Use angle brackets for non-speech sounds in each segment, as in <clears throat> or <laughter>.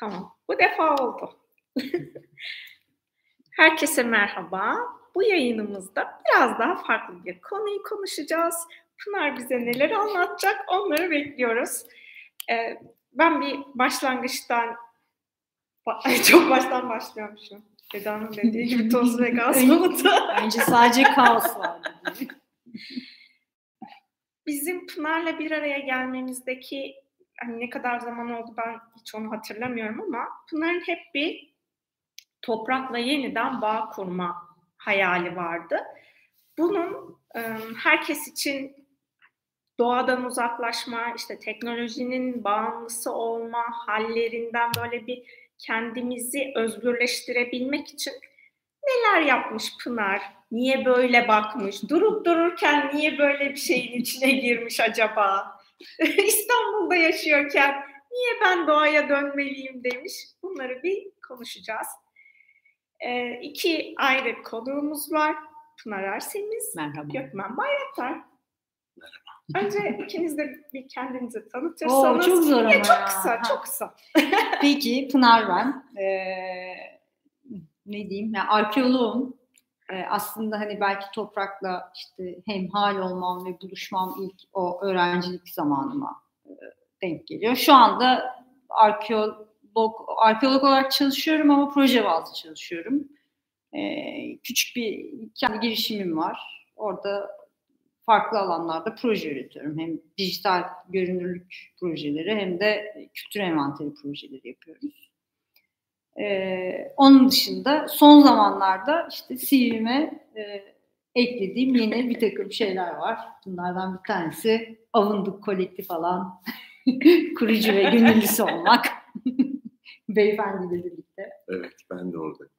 Tamam. Bu defa oldu. <laughs> Herkese merhaba. Bu yayınımızda biraz daha farklı bir konuyu konuşacağız. Pınar bize neler anlatacak onları bekliyoruz. Ee, ben bir başlangıçtan <laughs> çok baştan başlıyormuşum. Veda'nın dediği gibi toz ve gaz bulutu. Bence sadece kaos var. <laughs> Bizim Pınar'la bir araya gelmemizdeki hani ne kadar zaman oldu ben hiç onu hatırlamıyorum ama Pınar'ın hep bir toprakla yeniden bağ kurma hayali vardı. Bunun herkes için doğadan uzaklaşma, işte teknolojinin bağımlısı olma hallerinden böyle bir kendimizi özgürleştirebilmek için neler yapmış Pınar? Niye böyle bakmış? Durup dururken niye böyle bir şeyin içine girmiş acaba? <laughs> İstanbul'da yaşıyorken niye ben doğaya dönmeliyim demiş. Bunları bir konuşacağız. Ee, iki ayrı konuğumuz var. Pınar Ersemiz, Merhaba. Gökmen Bayraktar. Merhaba. Önce ikiniz de bir kendinizi tanıtırsanız. Oo, çok zor ama Çok kısa, Ha. çok kısa. Peki Pınar ben. Ee, ne diyeyim? Yani arkeoloğum. Ee, aslında hani belki toprakla işte hemhal olmam ve buluşmam ilk o öğrencilik zamanıma e, denk geliyor. Şu anda arkeolog arkeolog olarak çalışıyorum ama proje bazlı çalışıyorum. Ee, küçük bir kendi girişimim var. Orada farklı alanlarda proje üretiyorum. Hem dijital görünürlük projeleri hem de kültür envanteri projeleri yapıyoruz. Ee, onun dışında son zamanlarda işte CV'me e, eklediğim yeni bir takım şeyler var. Bunlardan bir tanesi Avındık kolektif alan <laughs> kurucu ve gönüllüsü olmak. <laughs> Beyefendiyle birlikte. Evet ben de oradayım.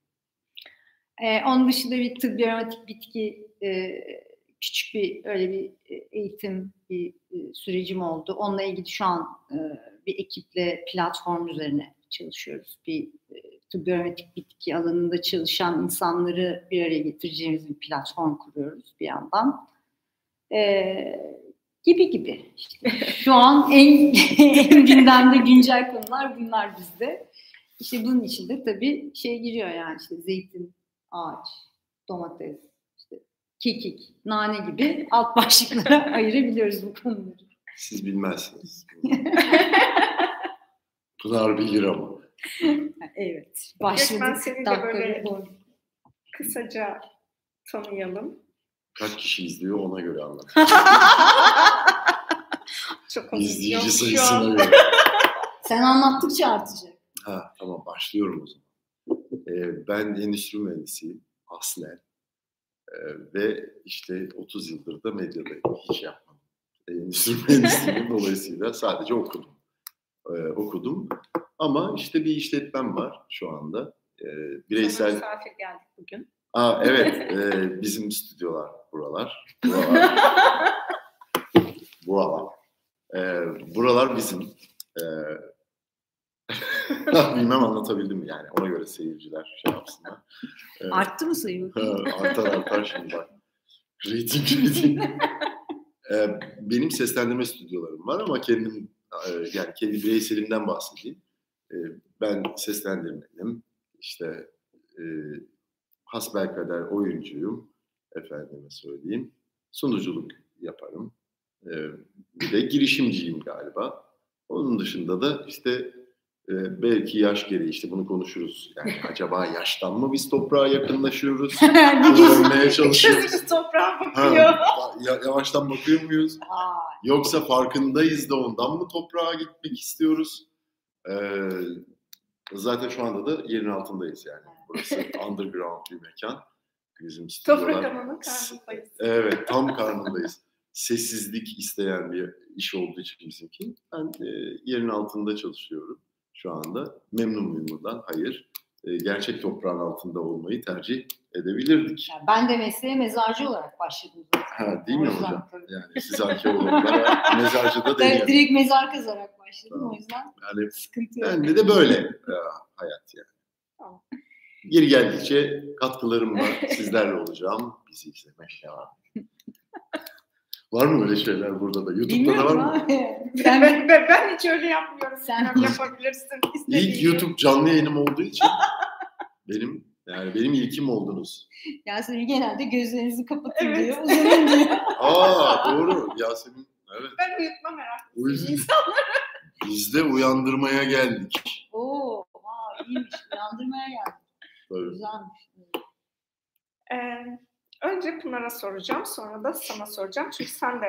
Ee, onun dışında bir tıbbi aromatik bitki e, küçük bir öyle bir e, eğitim bir e, sürecim oldu. Onunla ilgili şu an e, bir ekiple platform üzerine çalışıyoruz. Bir e, tıbbi aromatik bitki alanında çalışan insanları bir araya getireceğimiz bir platform kuruyoruz bir yandan. E, gibi gibi. İşte şu an en, <laughs> en gündemde güncel konular bunlar bizde. İşte bunun içinde tabii şey giriyor yani işte zeytin, ağaç, domates, işte kekik, nane gibi alt başlıklara <laughs> ayırabiliyoruz bu konuları. Siz bilmezsiniz. <laughs> Pınar bilir ama. <laughs> Evet. Başladık. seni de Dakika böyle kısaca tanıyalım. Kaç kişi izliyor ona göre anlat. <laughs> Çok İzleyici sayısına göre. <laughs> Sen anlattıkça artacak. Ha tamam başlıyorum o zaman. Ee, ben endüstri mühendisiyim aslen. Ee, ve işte 30 yıldır da medyada hiç yapmadım. Endüstri mühendisliği dolayısıyla sadece okudum. Ee, okudum. Ama işte bir işletmem var şu anda. Ee, Sana bireysel misafir geldik bugün. Aa, evet, e, bizim stüdyolar buralar. Buralar. <laughs> buralar. E, buralar bizim. E, <laughs> bilmem anlatabildim mi yani. Ona göre seyirciler şey yapsınlar. E, Arttı mı sayı? artar artar şimdi bak. Rating rating. <laughs> E, benim seslendirme stüdyolarım var ama kendim e, yani kendi bireyselimden bahsedeyim. E, ben seslendirmenim. İşte e, hasbelkader oyuncuyum. Efendime söyleyeyim. Sunuculuk yaparım. E, bir de girişimciyim galiba. Onun dışında da işte e, belki yaş gereği işte bunu konuşuruz. Yani <laughs> acaba yaştan mı biz toprağa yakınlaşıyoruz? <laughs> Öğrenmeye çalışıyoruz. Kız toprağa Ha, bakıyor. ya- yavaştan bakıyor muyuz? Aa, Yoksa farkındayız da ondan mı toprağa gitmek istiyoruz? Ee, zaten şu anda da yerin altındayız yani. Burası underground bir mekan. Bizim. Toprak ananın karnındayız. Evet, tam karnındayız. Sessizlik isteyen bir iş olduğu için bizimki. Ben e, yerin altında çalışıyorum şu anda. Memnun muyum bundan? Hayır. E, gerçek toprağın altında olmayı tercih edebilirdik. yani ben de mesleğe mezarcı olarak başladım. Ha, değil mi O yüzden hocam? tabii. Yani siz arkeologlar <laughs> mezarcıda Evet, değil. direkt mezar kazarak başladım Tamam. o yüzden Yani sıkıntı yok. bende de böyle e, hayat yani. Tamam. Geri geldikçe katkılarımla sizlerle olacağım. Bizi izlemeye devam. Var mı öyle şeyler burada da? YouTube'da Bilmiyorum da var mı? <laughs> Ben, Ben, ben, ben hiç öyle yapmıyorum. Sen- yapabilirsin. istediğin İlk. YouTube canlı yayınım olduğu için benim yani benim ilkim oldunuz. Yasemin genelde gözlerinizi kapatın Evet. diyor. Uzanın diyor. Aa doğru Yasemin. Evet. Ben uyutma merak O yüzden biz de uyandırmaya geldik. Oo, aa, iyiymiş. Uyandırmaya geldik. Tabii. Güzelmiş. Ee, önce Pınar'a soracağım. Sonra da sana soracağım. Çünkü sen de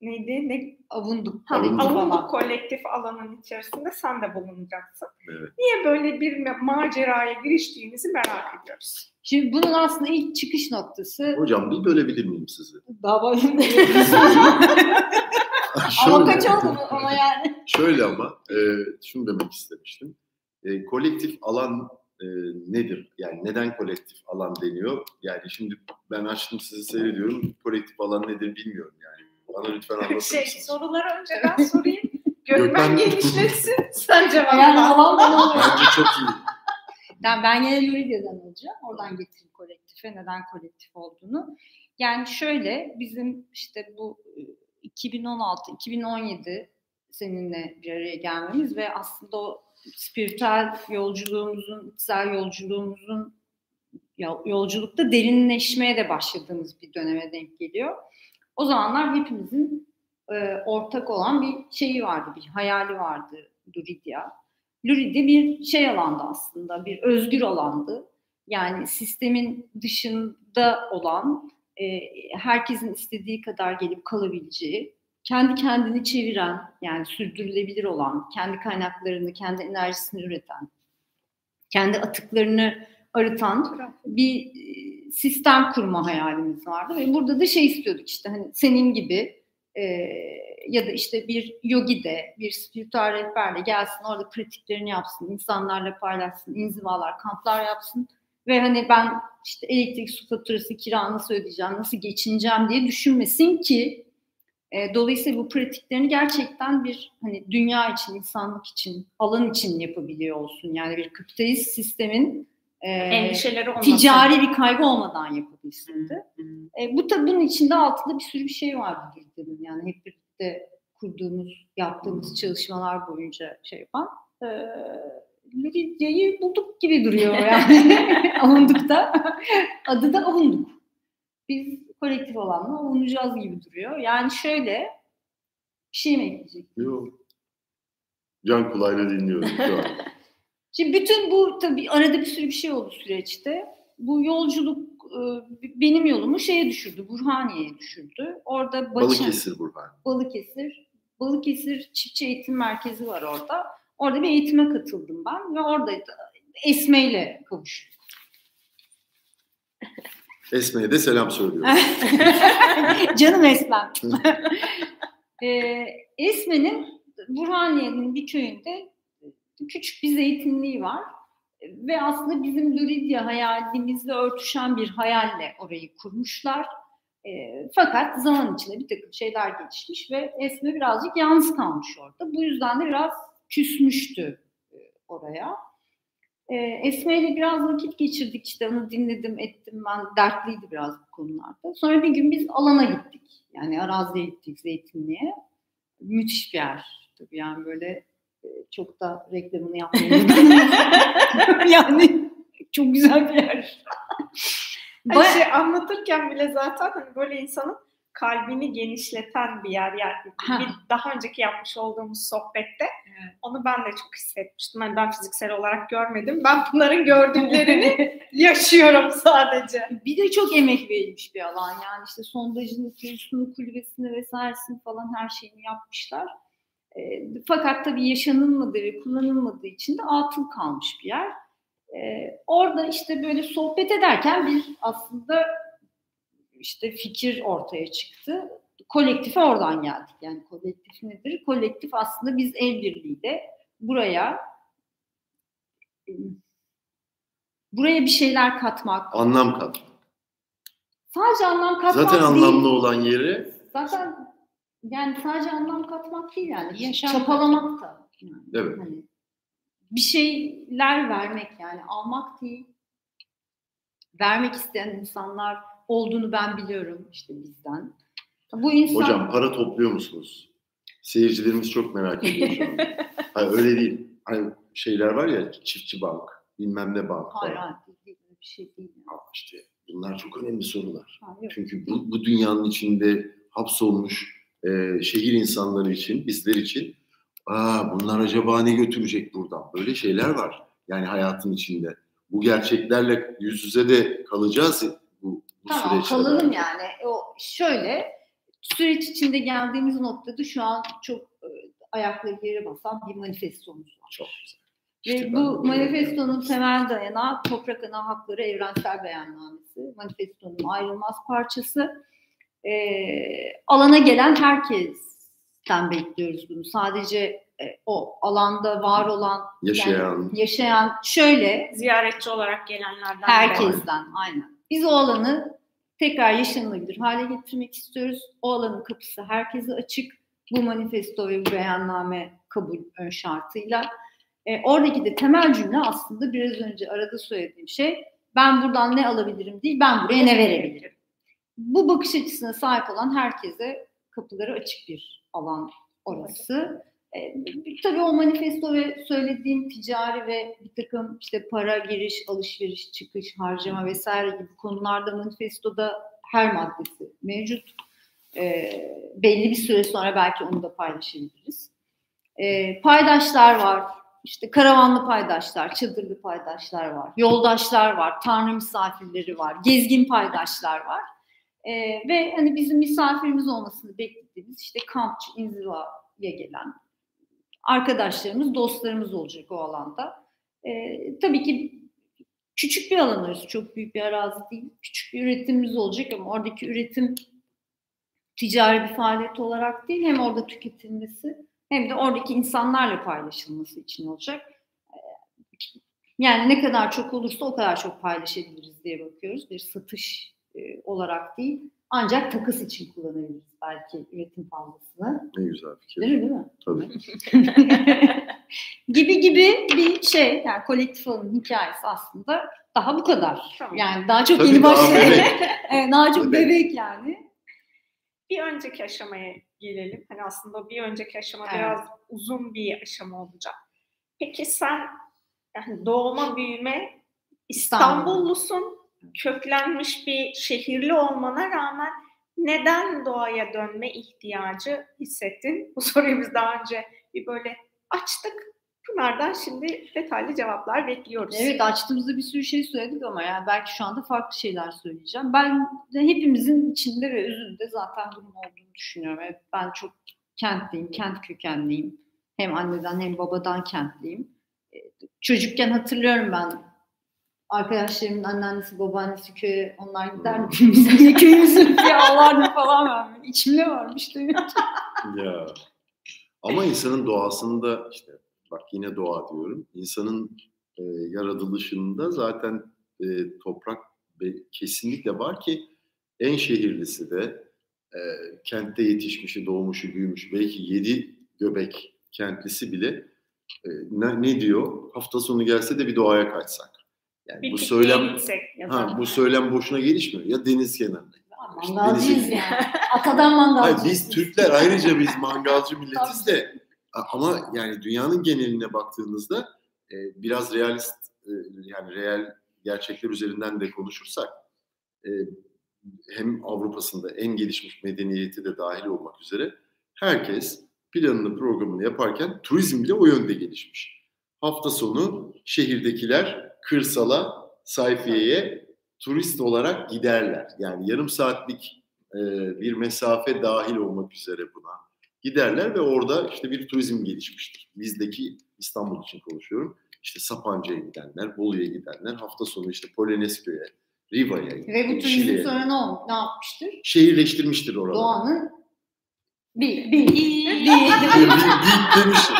neydi? Ne, Avunduk. hani Avunduk kolektif alanın içerisinde sen de bulunacaksın. Evet. Niye böyle bir ma- maceraya giriştiğinizi merak ediyoruz. Şimdi bunun aslında ilk çıkış noktası Hocam bir bölebilir miyim sizi? Baba <laughs> ama şöyle, kaç oldu? Ama yani. şöyle ama e, şunu demek istemiştim. E, kolektif alan e, nedir? Yani neden kolektif alan deniyor? Yani şimdi ben açtım sizi seyrediyorum. Kolektif alan nedir bilmiyorum yani. Bana lütfen <laughs> anlatır Şey, mısınız? soruları önce ben sorayım. <laughs> Gökmen genişletsin. Sen cevap Yani havam ben oluyorum. Bence çok iyi. Yani ben gene Luridya'dan alacağım. Oradan getireyim kolektife. Neden kolektif olduğunu. Yani şöyle bizim işte bu e, 2016-2017 seninle bir araya gelmemiz ve aslında o spiritüel yolculuğumuzun, içsel yolculuğumuzun yol- yolculukta derinleşmeye de başladığımız bir döneme denk geliyor. O zamanlar hepimizin e, ortak olan bir şeyi vardı, bir hayali vardı Luridia. Luridi bir şey alandı aslında, bir özgür alandı. Yani sistemin dışında olan, e, herkesin istediği kadar gelip kalabileceği, kendi kendini çeviren, yani sürdürülebilir olan, kendi kaynaklarını, kendi enerjisini üreten, kendi atıklarını arıtan bir e, sistem kurma hayalimiz vardı. Ve burada da şey istiyorduk işte hani senin gibi e, ya da işte bir yogi de bir spiritüel rehberle gelsin orada pratiklerini yapsın, insanlarla paylaşsın, inzivalar, kamplar yapsın. Ve hani ben işte elektrik, su faturası, kira nasıl ödeyeceğim, nasıl geçineceğim diye düşünmesin ki e, dolayısıyla bu pratiklerini gerçekten bir hani dünya için, insanlık için, alan için yapabiliyor olsun. Yani bir kapitalist sistemin e, Endişeleri olmasın. ticari bir kaygı olmadan yapabilsin de. E, bu tabii bunun içinde altında bir sürü bir şey var girdiğinin. Yani hep birlikte kurduğumuz, yaptığımız çalışmalar boyunca şey yapan. E, Luridya'yı bulduk gibi duruyor yani. <laughs> avunduk da. Adı da avunduk. Biz kolektif olanla avunacağız gibi duruyor. Yani şöyle bir şey mi ekleyecek? Yok. Can kulağıyla dinliyorum şu an. <laughs> Şimdi bütün bu tabii arada bir sürü bir şey oldu süreçte. Bu yolculuk e, benim yolumu şeye düşürdü, Burhaniye'ye düşürdü. Orada Baçın, Balıkesir Burhan. Balıkesir, Balıkesir Çiftçi Eğitim Merkezi var orada. Orada bir eğitime katıldım ben ve orada da Esme ile kavuştum. Esme'ye de selam söylüyorum. <laughs> Canım Esmem. <laughs> Ee, Esme'nin Burhaniye'nin bir köyünde küçük bir zeytinliği var. Ve aslında bizim Luridia hayalimizle örtüşen bir hayalle orayı kurmuşlar. E, fakat zaman içinde bir takım şeyler gelişmiş ve Esme birazcık yalnız kalmış orada. Bu yüzden de biraz küsmüştü e, oraya. E, Esme ile biraz vakit geçirdik işte onu dinledim ettim ben dertliydi biraz bu konularda. Sonra bir gün biz alana gittik. Yani araziye gittik Zeytinli'ye. Müthiş bir yer tabii yani böyle e, çok da reklamını yapmayayım. <laughs> yani çok güzel bir yer. Hani şey anlatırken bile zaten hani böyle insanın kalbini genişleten bir yer. Yani bir daha önceki yapmış olduğumuz sohbette onu ben de çok hissetmiştim. Hani ben fiziksel olarak görmedim. Ben bunların gördüklerini <laughs> yaşıyorum sadece. Bir de çok emek verilmiş bir alan. Yani işte sondajını, kuyusunu, kulübesini vesairesini falan her şeyini yapmışlar. E, fakat tabii yaşanılmadığı ve kullanılmadığı için de atıl kalmış bir yer. E, orada işte böyle sohbet ederken bir aslında işte fikir ortaya çıktı. Kolektife oradan geldik. Yani kolektif nedir? Kolektif aslında biz el birliğiyle buraya buraya bir şeyler katmak, Anlam kat. Sadece anlam katmak Zaten değil. anlamlı olan yeri Zaten yani sadece anlam katmak değil yani. Yaşam Çapalamak da. Yani. Evet. Hani bir şeyler vermek yani almak değil. Vermek isteyen insanlar olduğunu ben biliyorum işte bizden. Bu insan... Hocam para topluyor musunuz? Seyircilerimiz çok merak ediyor şu an. <laughs> Hayır, öyle değil. Hani şeyler var ya çiftçi bank, bilmem ne bank Hayır, hayır değil, bir şey değil. Ama işte bunlar çok önemli sorular. Hayır. Çünkü bu, bu dünyanın içinde hapsolmuş e, şehir insanları için, bizler için Aa, bunlar acaba ne götürecek buradan? Böyle şeyler var. Yani hayatın içinde. Bu gerçeklerle yüz yüze de kalacağız bu, bu Tamam süreçte. kalalım belki. yani. O şöyle süreç içinde geldiğimiz noktada şu an çok e, ayakları yere basan bir manifestomuz var. Çok güzel. Ve İşte bu manifestonun temel dayanağı Toprak Ana Hakları Evrensel Beyannamesi. Manifestonun ayrılmaz parçası. Ee, alana gelen herkesten bekliyoruz bunu. Sadece e, o alanda var olan Yaşayan. yani yaşayan şöyle Ziyaretçi olarak gelenlerden de. herkesten aynen. Biz o alanı tekrar yaşanılabilir hale getirmek istiyoruz. O alanın kapısı herkese açık. Bu manifesto ve bu beyanname kabul ön şartıyla. E, oradaki de temel cümle aslında biraz önce arada söylediğim şey ben buradan ne alabilirim değil ben buraya ne verebilirim. Bu bakış açısına sahip olan herkese kapıları açık bir alan orası. E, tabii o manifesto ve söylediğim ticari ve bir takım işte para giriş, alışveriş, çıkış, harcama vesaire gibi konularda manifestoda her maddesi mevcut. E, belli bir süre sonra belki onu da paylaşabiliriz. E, paydaşlar var, işte karavanlı paydaşlar, çadırlı paydaşlar var, yoldaşlar var, tanrı misafirleri var, gezgin paydaşlar var. E, ve hani bizim misafirimiz olmasını beklediğimiz işte kampçı, inzivaya gelen arkadaşlarımız, dostlarımız olacak o alanda. Ee, tabii ki küçük bir alan orası, çok büyük bir arazi değil. Küçük bir üretimimiz olacak ama oradaki üretim ticari bir faaliyet olarak değil, hem orada tüketilmesi hem de oradaki insanlarla paylaşılması için olacak. Ee, Yani ne kadar çok olursa o kadar çok paylaşabiliriz diye bakıyoruz. Bir satış e, olarak değil, ancak takıs için kullanabiliriz belki üretim fazlasını. Ne güzel fikir. Değil mi? Değil mi? Tabii. <laughs> gibi gibi bir şey yani kolektif alanın hikayesi aslında daha bu kadar. Tamam. Yani daha çok Tabii yeni daha başladı. <laughs> daha çok Bebek. bebek yani. Bir önceki aşamaya gelelim. Hani aslında bir önceki aşama Evet. biraz uzun bir aşama olacak. Peki sen yani doğma büyüme İstanbullusun. Köklenmiş bir şehirli olmana rağmen neden doğaya dönme ihtiyacı hissettin? Bu soruyu biz daha önce bir böyle açtık. Pınar'dan şimdi detaylı cevaplar bekliyoruz. Evet açtığımızda bir sürü şey söyledik ama yani belki şu anda farklı şeyler söyleyeceğim. Ben hepimizin içinde ve özünde zaten bunun olduğunu düşünüyorum. Evet, ben çok kentliyim, kent kökenliyim. Hem anneden hem babadan kentliyim. Ee, Çocukken hatırlıyorum ben arkadaşlarımın anneannesi, babaannesi köye onlar giderdi. Biz niye köyümüzün <laughs> diye ağlardım falan ben. İçimde varmış mi? Ya. Ama insanın doğasında işte bak yine doğa diyorum. İnsanın e, yaratılışında zaten e, toprak ve kesinlikle var ki en şehirlisi de e, kentte yetişmişi, doğmuşu, büyümüş belki yedi göbek kentlisi bile e, ne, ne diyor? Hafta sonu gelse de bir doğaya kaçsak. Yani bir bu söylem ha, bu söylem boşuna gelişmiyor. Ya deniz kenarında. İşte Mangalcıyız yani. <laughs> Atadan mangalcıyız. Hayır, biz Türkler ayrıca biz mangalcı milletiz de ama yani dünyanın geneline baktığınızda e, biraz realist e, yani real gerçekler üzerinden de konuşursak e, hem Avrupa'sında en gelişmiş medeniyeti de dahil olmak üzere herkes planını programını yaparken turizm bile o yönde gelişmiş. Hafta sonu şehirdekiler kırsala, sayfiyeye turist olarak giderler. Yani yarım saatlik e, bir mesafe dahil olmak üzere buna giderler ve orada işte bir turizm gelişmiştir. Bizdeki İstanbul için konuşuyorum. İşte Sapanca'ya gidenler, Bolu'ya gidenler, hafta sonu işte Polonezköy'e, Riva'ya, Ve bu turizm Şile'ye. sonra ne olmuş? Ne yapmıştır? Şehirleştirmiştir oraları. Doğanın bir, bir, bir, Bir- bir- bir demişim.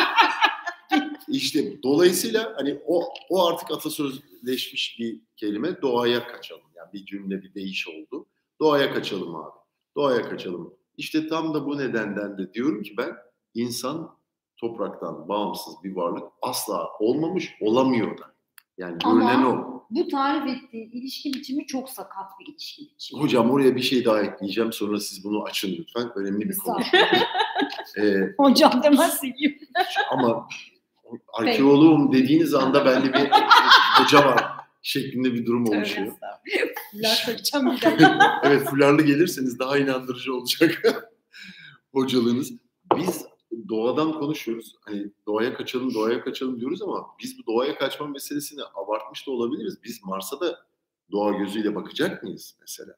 İşte dolayısıyla hani o o artık atasözleşmiş bir kelime doğaya kaçalım. Yani bir cümle bir değiş oldu. Doğaya kaçalım abi. Doğaya kaçalım. İşte tam da bu nedenden de diyorum ki ben insan topraktan bağımsız bir varlık asla olmamış olamıyor da. Yani görünen o. bu tarif ettiği ilişki biçimi çok sakat bir ilişki biçimi. Hocam oraya bir şey daha ekleyeceğim. Sonra siz bunu açın lütfen. Önemli bir konu. <laughs> ee, Hocam demezsin gibi. <laughs> ama arkeoloğum dediğiniz anda bende bir hoca var şeklinde bir durum oluşuyor. <laughs> Evet fularlı gelirseniz daha inandırıcı olacak <laughs> hocalığınız. Biz doğadan konuşuyoruz. Hani doğaya kaçalım, doğaya kaçalım diyoruz ama biz bu doğaya kaçma meselesini abartmış da olabiliriz. Biz Mars'a da doğa gözüyle bakacak mıyız mesela?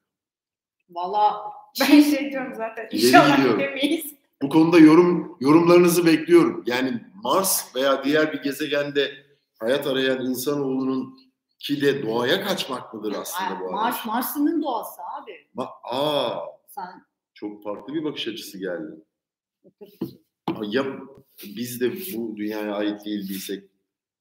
Valla Ben şey diyorum zaten. İleri İnşallah gidemeyiz. Bu konuda yorum yorumlarınızı bekliyorum. Yani Mars veya diğer bir gezegende hayat arayan insanoğlunun ki de doğaya kaçmak mıdır aslında bu arada? Mars, Mars'ın doğası abi. Ma- Aa, Sen çok farklı bir bakış açısı geldi. ki. Ya biz de bu dünyaya ait değil bilsek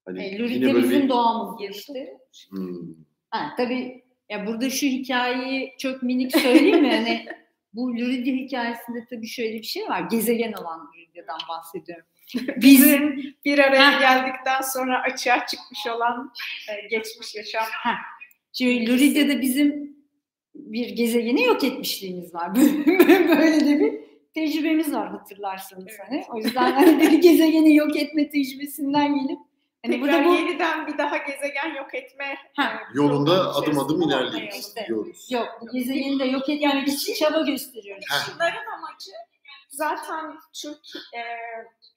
hani E, yine böyle bizim bir doğamız geçti. Hmm. Ha, tabii ya burada şu hikayeyi çok minik söyleyeyim mi? <laughs> Hani bu Luride hikayesinde tabii şöyle bir şey var. Gezegen olan Luride'den bahsediyorum. <laughs> Biz Bizim bir araya geldikten sonra açığa çıkmış olan e, geçmiş yaşam. Şimdi Luride'de bizim bir gezegeni yok etmişliğimiz var. <laughs> Böyle de bir tecrübemiz var hatırlarsanız Evet. hani. O yüzden hani bir <laughs> gezegeni yok etme tecrübesinden gelip hani Tekrar burada bu yeniden bir daha gezegen yok etme Ha. e, Yolunda adım adım ilerliyoruz. İşte. yok bu gezegeni de yok etmemek için çaba gösteriyoruz. Bunların amacı zaten Türk e,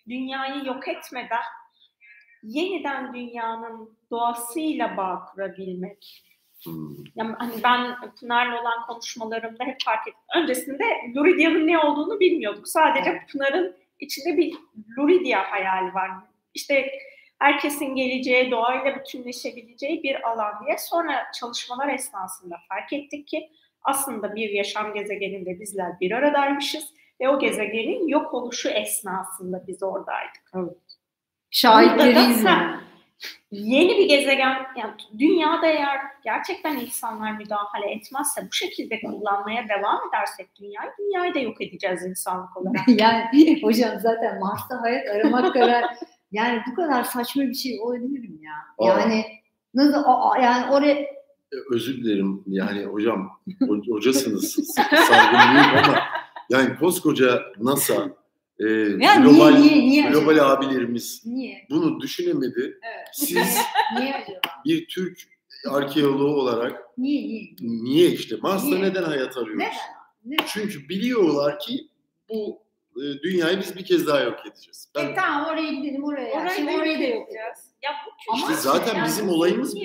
dünyayı yok etmeden yeniden dünyanın doğasıyla bağ kurabilmek. Hmm. Yani hani ben Pınar'la olan konuşmalarımda hep fark ettim. Öncesinde Luridia'nın ne olduğunu bilmiyorduk. Sadece Pınar'ın içinde bir Luridia hayali var. İşte herkesin geleceği, doğayla bütünleşebileceği bir alan diye. Sonra çalışmalar esnasında fark ettik ki aslında bir yaşam gezegeninde bizler bir aradaymışız ve o gezegenin yok oluşu esnasında biz oradaydık. Şahitleriyiz Ha. yani. Yeni bir gezegen, yani dünyada eğer gerçekten insanlar müdahale etmezse, bu şekilde kullanmaya devam edersek dünyayı, dünyayı da yok edeceğiz insanlık olarak. <laughs> yani hocam zaten Mars'ta hayat aramak kadar yani bu kadar saçma bir şey olabilir mi ya? Aa. Yani nasıl o- yani oraya E, Özür dilerim yani hocam ho- hocasınız saygım ama yani koskoca NASA e, <laughs> ya global, niye niye niye global acaba? abilerimiz Niye? bunu düşünemedi. Evet. Siz <laughs> niye acaba? bir Türk arkeoloğu olarak Niye niye? niye işte Mars'ta Niye? neden hayat arıyoruz? Neden? Ne? Çünkü biliyorlar ki bu e, dünyayı biz bir kez daha yok edeceğiz. Ben, E tamam oraya gidelim oraya. Orayı Şimdi da orayı da yok. edeceğiz. Ya bu Ama işte zaten yani bizim olayımız bu.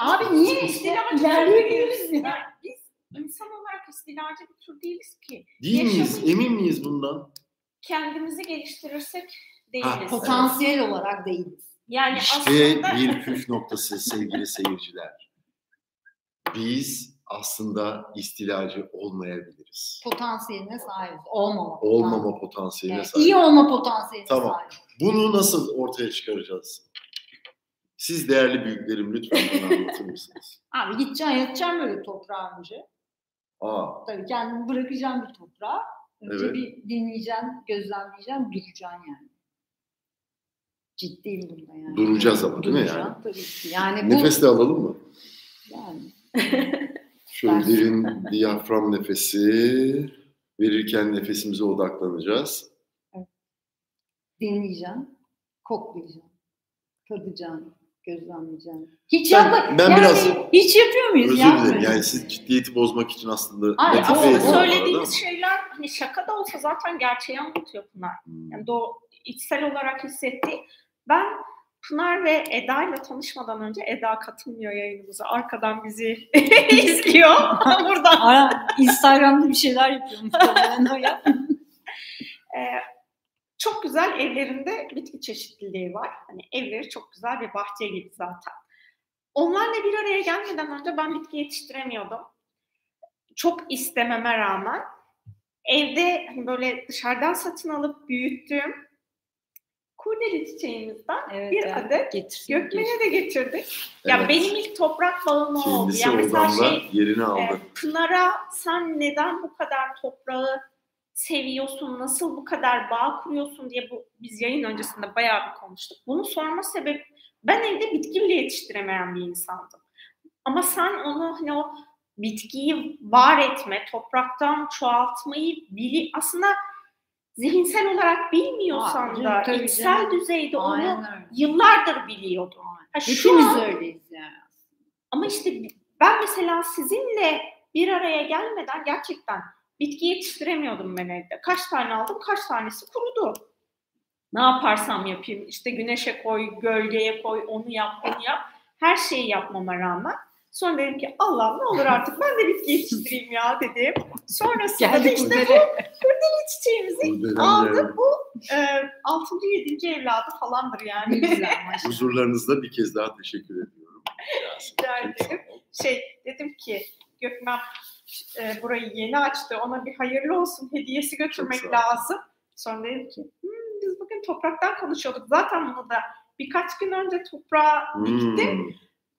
Abi niye işte ilerleyebiliriz ya. Ya biz insan olarak istilacı bir tür değiliz ki. Değil miyiz? Yaşamın- Emin miyiz bundan? Kendimizi geliştirirsek Ha, değiliz. Potansiyel olarak değiliz. Yani İşte aslında bir püf noktası sevgili seyirciler. Biz aslında istilacı olmayabiliriz. Potansiyeline sahibiz. Olmama. Olmama potansiyeline Yani sahip. iyi olma potansiyeline Tamam. sahibiz. Bunu nasıl ortaya çıkaracağız? Siz değerli büyüklerim lütfen bana anlatır mısınız? Abi gideceksin yatacaksın böyle toprağa önce. Aa, Tabii kendini bırakacaksın bir toprağa. Önce Evet. bir dinleyeceksin, gözlemleyeceksin, duracaksın yani. Ciddiyim bunda yani. Duracağız ama değil mi yani? Tabii ki. Yani bu nefes de alalım mı? yani. <laughs> Şöyle derin diyafram nefesi. Verirken nefesimize odaklanacağız. dinleyeceksin, koklayacaksın, tadacaksın, gözlemleyeceksin. Hiç Ben- yapma. ben yani biraz- hiç yapıyor muyuz? Özür dilerim. Yani siz ciddiyeti bozmak için aslında Ay, latife ama söylediğimiz şeyler hani şaka da olsa zaten gerçeği anlatıyor Pınar. Hmm. Yani doğ, içsel olarak hissettiği. Ben Pınar ve Eda ile tanışmadan önce Eda katılmıyor yayınımıza. Arkadan bizi <laughs> izliyor. <laughs> Buradan Ara, Instagram'da bir şeyler yapıyor <laughs> muhtemelen o ya. Ee, çok güzel evlerinde bitki çeşitliliği var. Hani evleri çok güzel bir bahçe gibi zaten. Onlarla bir araya gelmeden önce ben bitki yetiştiremiyordum. Çok istememe rağmen evde hani böyle dışarıdan satın alıp büyüttüğüm kurdele çiçeğimizden Evet, bir evet. adet Getirsin. Gökmen'e de getirdik. Ya Evet. benim ilk toprak o oldu. Yani mesela şey, yerini e, aldı. Pınar'a sen neden bu kadar toprağı seviyorsun, nasıl bu kadar bağ kuruyorsun diye bu biz yayın öncesinde bayağı bir konuştuk. Bunu sorma sebebi ben evde bitki bile yetiştiremeyen bir insandım. Ama sen onu hani o bitkiyi var etme, topraktan çoğaltmayı bili aslında zihinsel olarak bilmiyorsan Aa, da tabii içsel canım. düzeyde onu Aynen öyle. yıllardır biliyordum. Ha, şu Hepimiz an- öyleyiz yani. Ama işte ben mesela sizinle bir araya gelmeden gerçekten bitki yetiştiremiyordum ben evde. Kaç tane aldım, kaç tanesi kurudu. Ne yaparsam yapayım, işte güneşe koy, gölgeye koy, onu yap, bunu yap. Her şeyi yapmama rağmen. Sonra dedim ki Allah ne olur artık ben de bitki yetiştireyim ya dedim. Sonrasında da Geldik işte bu çiçeğimizi Bu dönemde aldım. Bu e, 6. 7. evladı falandır yani. huzurlarınızda bir kez daha teşekkür ediyorum. <laughs> Rica ederim. şey dedim ki Gökmen e, burayı yeni açtı. Ona bir hayırlı olsun hediyesi götürmek lazım. Sonra dedim ki "Hmm, biz bugün topraktan konuşuyorduk. Zaten bunu da birkaç gün önce toprağa diktim. Hmm,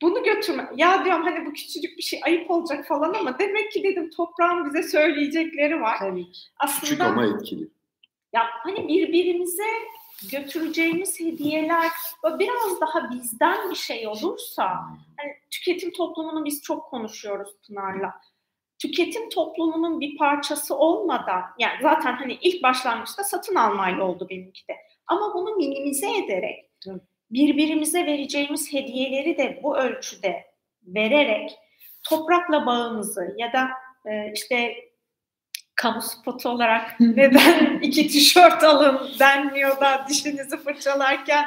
Bunu götürme. Ya diyorum hani bu küçücük bir şey ayıp olacak falan ama demek ki dedim toprağın bize söyleyecekleri var. Tabii ki. Aslında küçük ama etkili. ya hani birbirimize götüreceğimiz hediyeler biraz daha bizden bir şey olursa hani tüketim toplumunu biz çok konuşuyoruz Pınar'la. Tüketim toplumunun bir parçası olmadan yani zaten hani ilk başlangıçta satın almayla oldu benimki de. Ama bunu minimize ederek birbirimize vereceğimiz hediyeleri de bu ölçüde vererek toprakla bağımızı ya da e, işte kamu spotu olarak neden iki tişört alın denmiyor da dişinizi fırçalarken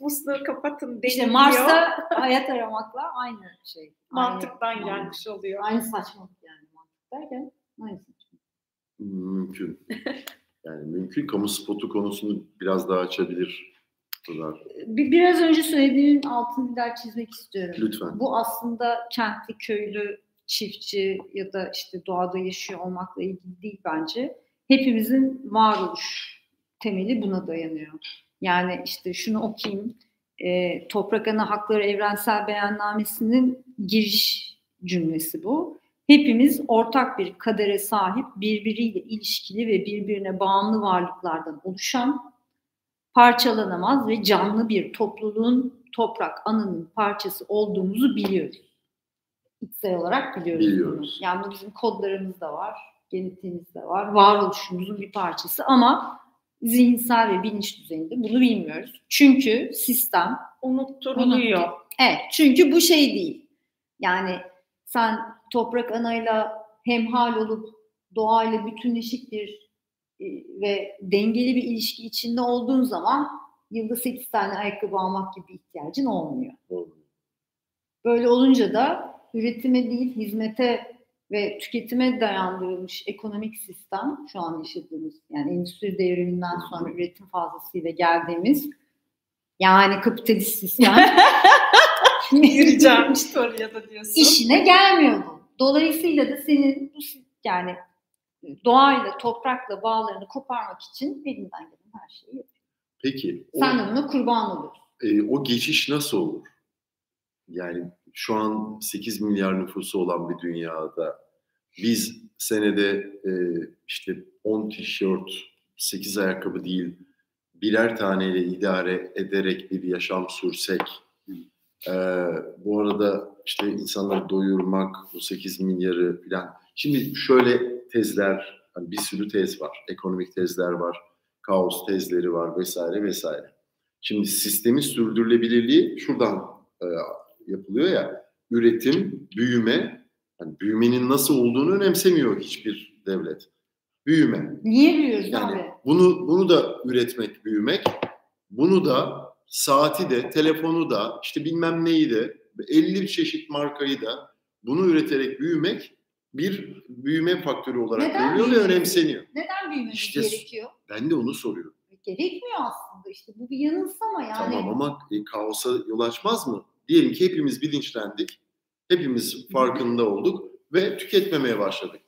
musluğu kapatın deniliyor. İşte Mars'ta hayat aramakla aynı şey. mantıktan aynı, gelmiş oluyor. Aynı saçmalık yani derken saçmalık. Mümkün. Yani mümkün. Kamu spotu konusunu biraz daha açabilir. Bir, biraz önce söylediğinin altını bir daha çizmek istiyorum. Lütfen. Bu aslında kentli, köylü, çiftçi ya da işte doğada yaşıyor olmakla ilgili değil bence. Hepimizin varoluş temeli buna dayanıyor. Yani işte şunu okuyayım. E, Toprak Ana Hakları Evrensel Beyannamesi'nin giriş cümlesi bu. Hepimiz ortak bir kadere sahip, birbiriyle ilişkili ve birbirine bağımlı varlıklardan oluşan, parçalanamaz ve canlı bir topluluğun toprak anının parçası olduğumuzu biliyoruz. İçsel olarak biliyoruz. Biliyoruz. Bunu. Yani bizim kodlarımızda var, genetiğimizde var, varoluşumuzun bir parçası ama zihinsel ve bilinç düzeyinde bunu bilmiyoruz. Çünkü sistem Unutturuluyor. Evet, çünkü bu şey değil. Yani sen toprak anayla hemhal olup doğayla bütünleşik bir e, ve dengeli bir ilişki içinde olduğun zaman yılda 8 tane ayakkabı almak gibi ihtiyacın olmuyor. Böyle olunca da üretime değil hizmete ve tüketime dayandırılmış ekonomik sistem şu an yaşadığımız yani endüstri devriminden sonra üretim fazlasıyla geldiğimiz yani kapitalist sistem <laughs> <laughs> Gireceğim işte oraya da diyorsun. işine gelmiyor bu. Dolayısıyla da senin bu yani doğayla, toprakla bağlarını koparmak için elinden gelen her şeyi yapıyor. Peki o, Sen de buna kurban oluyorsun. e, o geçiş nasıl olur? Yani şu an 8 milyar nüfusu olan bir dünyada biz senede e, işte 10 tişört, 8 ayakkabı değil birer taneyle idare ederek bir yaşam sürsek e, bu arada işte insanları doyurmak, bu 8 milyarı falan. Şimdi şöyle tezler, hani bir sürü tez var. Ekonomik tezler var, kaos tezleri var vesaire vesaire. Şimdi sistemin sürdürülebilirliği şuradan e, yapılıyor ya. Üretim, büyüme, yani büyümenin nasıl olduğunu önemsemiyor hiçbir devlet. Büyüme. Niye biliyoruz Yani abi? bunu bunu da üretmek, büyümek. Bunu da saati de, telefonu da, işte bilmem neyi de, 50 çeşit markayı da bunu üreterek büyümek bir büyüme faktörü olarak Neden görülüyor ve önemseniyor. Neden büyümemiz İşte- gerekiyor? Ben de onu soruyorum. Gerekmiyor aslında işte bu bir yanılsama yani. Tamam ama e, kaosa yol açmaz mı? Diyelim ki hepimiz bilinçlendik. Hepimiz farkında olduk ve tüketmemeye başladık.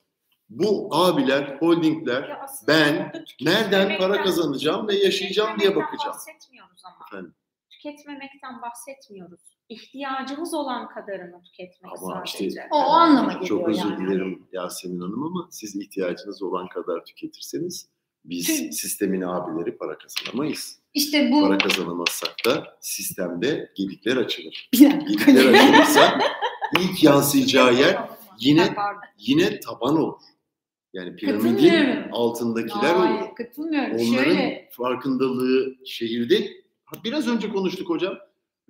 Bu abiler, holdingler ben nereden para kazanacağım ve yaşayacağım diye bakacağım. bahsetmiyoruz ama. Efendim. Tüketmemekten bahsetmiyoruz. İhtiyacımız olan kadarını tüketmek Ama işte- sadece. O anlama geliyor Çok özür yani. dilerim Yasemin Hanım ama siz ihtiyacınız olan kadar tüketirseniz biz Tüm- sistemin abileri para kazanamayız. İşte bu Para kazanamazsak da sistemde gedikler açılır. <laughs> Gedikler açılırsa ilk yansıyacağı yer <laughs> yine yine taban olur. Yani piramidin altındakiler Hayır, katılmıyorum. Onların Şöyle, farkındalığı şehirde biraz önce konuştuk hocam.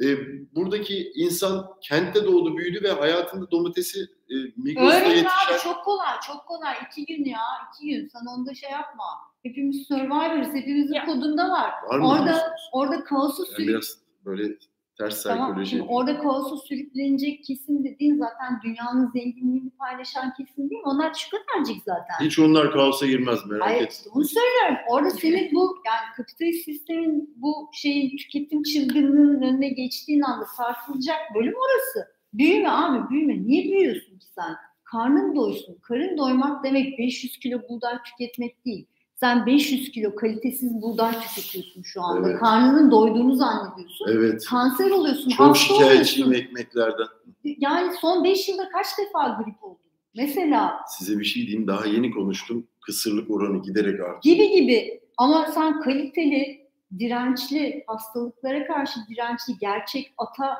Ee, buradaki insan kentte doğdu büyüdü ve hayatında domatesi e, Migros'ta öğrenin yetişen abi çok kolay, çok kolay. İki gün ya, iki gün. Sen onda şey yapma. Hepimiz Survivor'ız, hepimizin Ya. kodunda var. var mı? Orada orada kaosu Yani sürük biraz böyle ters Tamam. psikoloji. Şimdi orada kaosu sürüklenecek kesim dediğin zaten dünyanın zenginliğini paylaşan kesim değil mi? Onlar verecek zaten. Hiç onlar kaosa girmez merak Hayır, etme. işte bunu söylüyorum. Orada senin bu yani kapitalist sistemin bu şeyin tüketim çılgınlığının önüne geçtiğin anda sarsılacak bölüm orası. Büyüme abi büyüme. Niye büyüyorsun ki sen? Karnın doysun. Karın doymak demek 500 kilo buğday tüketmek değil. Sen 500 kilo kalitesiz buğday tüketiyorsun şu anda. Evet. Karnının doyduğunu zannediyorsun. Evet. Kanser oluyorsun. Çok şikayetçiyim ekmeklerden. Yani son 5 yılda kaç defa grip oldun? Mesela Size bir şey diyeyim. Daha yeni konuştum. Kısırlık oranı giderek artıyor. gibi gibi ama sen kaliteli, dirençli, hastalıklara karşı dirençli, gerçek ata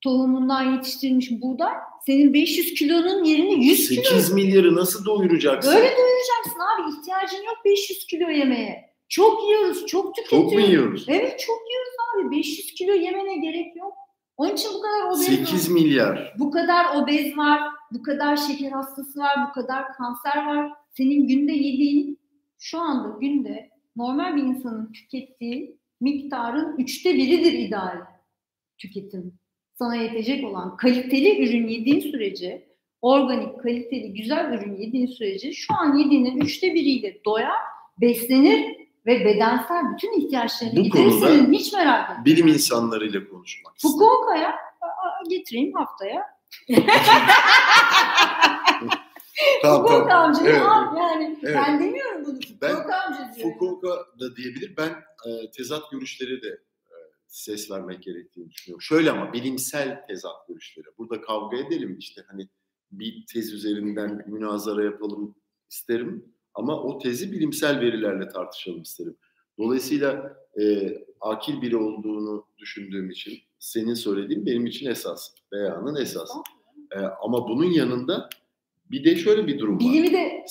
tohumundan yetiştirilmiş buğday senin 500 kilonun yerini 100 kilo. 8 milyarı nasıl doyuracaksın? Böyle doyuracaksın abi. ihtiyacın yok 500 kilo yemeye. Çok yiyoruz, çok tüketiyoruz. Çok mu yiyoruz? Evet çok yiyoruz abi. 500 kilo yemene gerek yok. Onun için bu kadar obez var. 8 milyar. Bu kadar obez var, bu kadar şeker hastası var, bu kadar kanser var. Senin günde yediğin şu anda günde normal bir insanın tükettiği miktarın üçte biridir ideal tüketim. Sana yetecek olan kaliteli ürün yediğin sürece, organik, kaliteli, güzel ürün yediğin sürece şu an yediğinin üçte biriyle doyar, beslenir ve bedensel bütün ihtiyaçlarını Bu giderir konuda senin. Hiç merak etme. Bilim insanlarıyla konuşmak. Fukuoka'ya getireyim haftaya. <laughs> Tamam, Fukuoka tamam. amca Evet, al yani evet. ben demiyorum bunu. Ben- Fukuoka amca diyorum. Fukuoka da diyebilir. Ben e, tezat görüşleri de ses vermek gerektiğini düşünüyorum. Şöyle ama bilimsel tezat görüşleri. Burada kavga edelim işte hani bir tez üzerinden münazara yapalım isterim ama o tezi bilimsel verilerle tartışalım isterim. Dolayısıyla e, akil biri olduğunu düşündüğüm için senin söylediğin benim için esas. Beyanın esas. E, ama bunun yanında bir de şöyle bir durum var. Bilimi de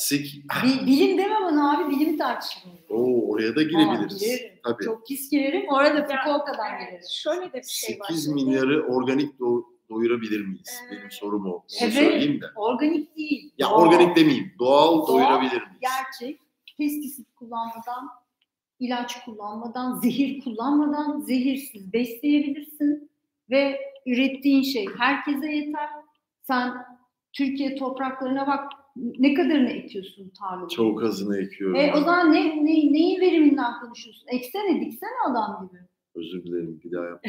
bi- bilim deme bana abi bilimi tartışalım. Oo, oraya da girebiliriz. Aa. Tabii. Çok pis girerim. Orada Fukuoka'dan girerim. Şöyle de bir şey var. 8 Şimdi, milyarı organik do- doyurabilir miyiz? Ee, Benim sorum o. Onu evet. söyleyeyim de. Organik değil. Ya doğal, organik demeyeyim. Doğal, Doğal, doyurabilir miyiz? Gerçek. Pestisit kullanmadan, ilaç kullanmadan, zehir kullanmadan zehirsiz besleyebilirsin ve ürettiğin şey herkese yeter. Sen Türkiye topraklarına bak ne kadarını ekiyorsun tarlada? Çok azını ekiyorum. E, o zaman ne, ne, neyin veriminden konuşuyorsun? Eksene diksene adam gibi. Özür dilerim bir daha yap.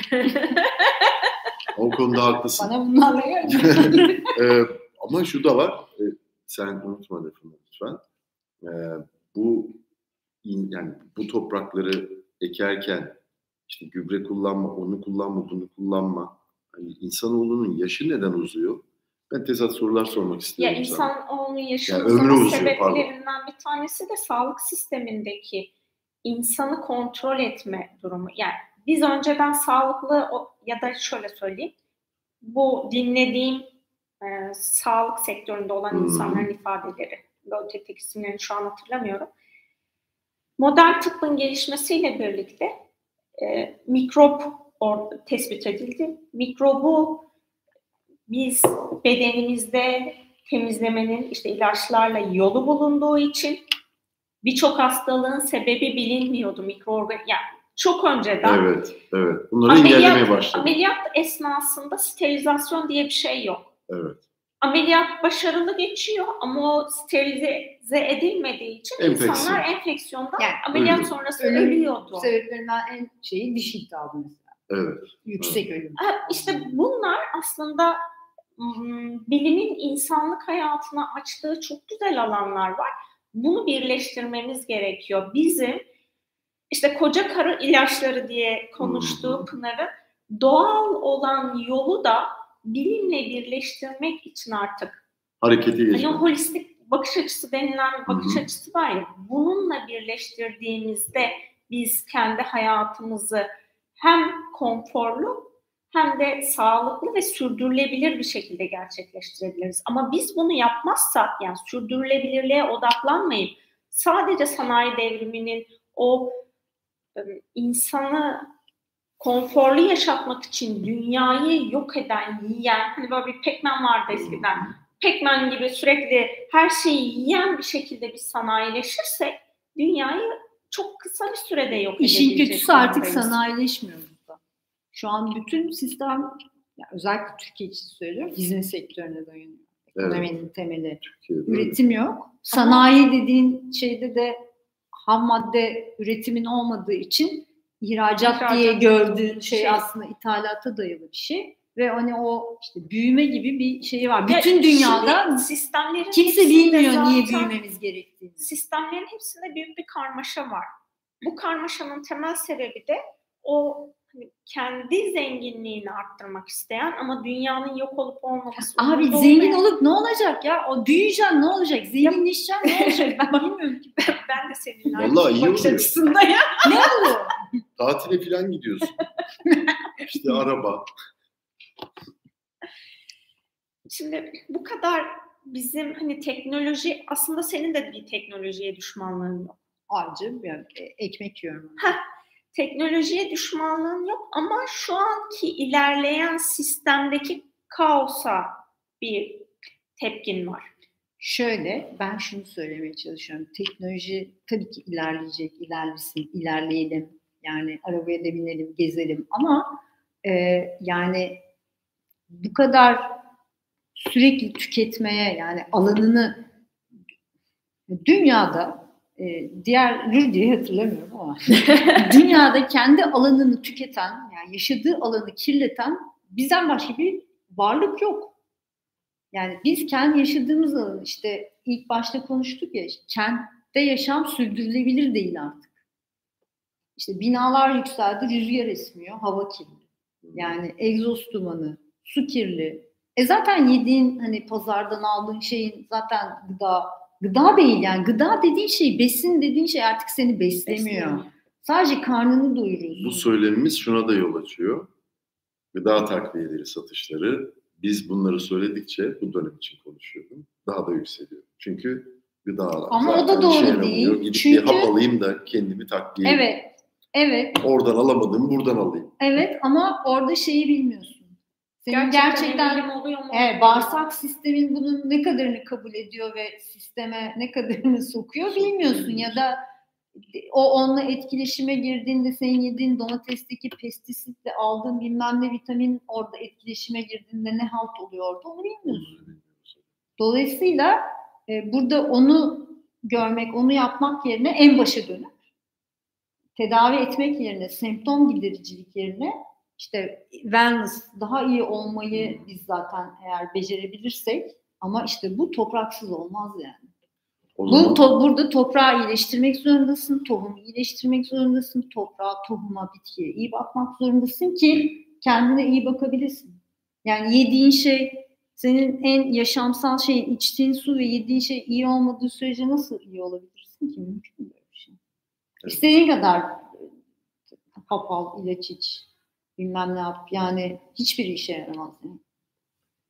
o konuda haklısın. Bana bunlarla. <laughs> Ee, ama şu da var. e, sen unutma lafını lütfen. Ee, bu yani bu toprakları ekerken işte gübre kullanma, onu kullanma, bunu kullanma. Hani insanoğlunun yaşı neden uzuyor? Ben tezat sorular sormak Ya istiyorum sana. insanoğlunun yaşının Yani sebeplerinden bir tanesi de sağlık sistemindeki insanı kontrol etme durumu. Yani biz önceden sağlıklı ya da şöyle söyleyeyim. Bu dinlediğim e, sağlık sektöründe olan Hmm. insanların ifadeleri. Böyle tek isimlerini şu an hatırlamıyorum. Modern tıbbın gelişmesiyle birlikte e, mikrop or- tespit edildi. Mikrobu biz bedenimizde temizlemenin işte ilaçlarla yolu bulunduğu için birçok hastalığın sebebi bilinmiyordu mikroorgan yani çok önceden Evet, evet. Bunları engellemeye başladı. ameliyat esnasında sterilizasyon diye bir şey yok. Evet. Ameliyat başarılı geçiyor ama o sterilize edilmediği için Enfeksiyon. insanlar enfeksiyondan Yani ameliyat ölüyor. sonrası Ölüm ölüyordu. Sebeplerinden en şeyi diş iltihabı mesela. Evet. Yüksek ölüm. Ha, İşte bunlar aslında bilimin insanlık hayatına açtığı çok güzel alanlar var. Bunu birleştirmemiz gerekiyor. Bizim işte koca karı ilaçları diye konuştuğu hı. Pınar'ın doğal olan yolu da bilimle birleştirmek için artık Harekete hani geçmek. o holistik bakış açısı denilen bakış Hı hı. açısı var ya bununla birleştirdiğimizde biz kendi hayatımızı hem konforlu hem de sağlıklı ve sürdürülebilir bir şekilde gerçekleştirebiliriz. Ama biz bunu yapmazsak yani sürdürülebilirliğe odaklanmayıp sadece sanayi devriminin o insanı konforlu yaşatmak için dünyayı yok eden, yiyen, hani böyle bir pekmen vardı eskiden. Pekmen gibi sürekli her şeyi yiyen bir şekilde bir sanayileşirsek dünyayı çok kısa bir sürede yok İşin kötüsü artık sanayileşmiyoruz da. Şu an bütün sistem, yani özellikle Türkiye için söylüyorum, hizmet sektörüne dayanıyor. Ekonominin evet. temeli. Türkiye'de. Üretim yok. Sanayi Ama, dediğin şeyde de ham madde üretimin olmadığı için ihracat, ihracat diye gördüğün şey, şey aslında ithalata dayalı bir şey ve hani o işte büyüme gibi bir şey var. Bütün ya dünyada sistemlerin kimse bilmiyor niye büyümemiz gerektiğini. Sistemlerin hepsinde büyük bir karmaşa var. Bu karmaşanın temel sebebi de o kendi zenginliğini arttırmak isteyen ama dünyanın yok olup olmaması. Abi zengin olmayan... olup ne olacak ya? O büyüyeceksin ne olacak? Zenginleşeceksin ne olacak? <laughs> Ben bilmiyorum ki. Ben, ben de seninle Vallahi iyi bakış açısında ya. <laughs> ne oluyor? Tatile falan gidiyorsun. <laughs> İşte araba. Şimdi bu kadar bizim hani teknoloji aslında senin de bir teknolojiye düşmanlığın yok. Acı yani ekmek yiyorum. Heh, teknolojiye düşmanlığın yok ama şu anki ilerleyen sistemdeki kaosa bir tepkin var. Şöyle, ben şunu söylemeye çalışıyorum. Teknoloji tabii ki ilerleyecek, ilerlesin, ilerleyelim. Yani arabaya da binelim, gezelim. Ama e, yani bu kadar sürekli tüketmeye yani alanını dünyada e, diğer diye hatırlamıyorum ama <laughs> dünyada kendi alanını tüketen yani yaşadığı alanı kirleten bizden başka bir varlık yok. Yani biz kendi yaşadığımız alan işte ilk başta konuştuk ya kentte yaşam sürdürülebilir değil artık. İşte binalar yükseldi, rüzgar esmiyor, hava kirli. Yani egzoz dumanı, su kirli. E zaten yediğin hani pazardan aldığın şeyin zaten gıda Gıda değil yani gıda dediğin şey, besin dediğin şey artık seni beslemiyor. beslemiyor. Sadece karnını doyuruyorsun. Bu söylemimiz şuna da yol açıyor. Gıda takviyeleri satışları biz bunları söyledikçe bu dönem için konuşuyorum. Daha da yükseliyor. Çünkü gıda Ama o da doğru değil. Gidip Çünkü... bir hap alayım da kendimi takviye Evet. Evet. Oradan alamadım, buradan alayım. Evet ama orada şeyi bilmiyorsun senin gerçekten, gerçekten oluyor mu? Evet, bağırsak sistemin bunun ne kadarını kabul ediyor ve sisteme ne kadarını sokuyor bilmiyorsun ya da o onunla etkileşime girdiğinde senin yediğin domatesteki pestisitle aldığın bilmem ne vitamin orada etkileşime girdiğinde ne halt oluyor orada onu bilmiyorsun. Dolayısıyla e, burada onu görmek, onu yapmak yerine en başa dönüp tedavi etmek yerine, semptom gidericilik yerine işte wellness daha iyi olmayı biz zaten eğer becerebilirsek ama işte bu topraksız olmaz yani. O. Bu to, burada toprağı iyileştirmek zorundasın, tohumu iyileştirmek zorundasın, toprağa, tohuma, bitkiye iyi bakmak zorundasın ki kendine iyi bakabilirsin. Yani yediğin şey senin en yaşamsal şeyin içtiğin su ve yediğin şey iyi olmadığı sürece nasıl iyi olabilirsin ki? Mümkün böyle bir şey. Evet. İstediğin kadar hap al, ilaç iç bilmem ne yap. Yani hiçbir işe yaramaz. Yani.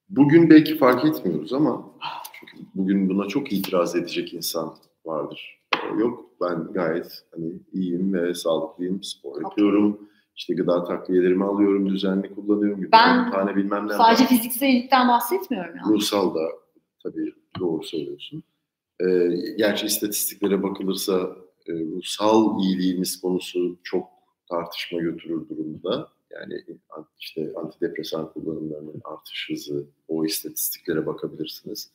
Bugün belki fark etmiyoruz ama çünkü bugün buna çok itiraz edecek insan vardır. Yok ben gayet hani iyiyim ve sağlıklıyım, spor yapıyorum. İşte gıda takviyelerimi alıyorum, düzenli kullanıyorum. Ben tane bilmem ne sadece var. fiziksellikten bahsetmiyorum. Yani. Ruhsal da tabii doğru söylüyorsun. Ee, gerçi istatistiklere bakılırsa e, ruhsal iyiliğimiz konusu çok tartışma götürür durumda. Yani işte antidepresan kullanımlarının artış hızı, o istatistiklere bakabilirsiniz.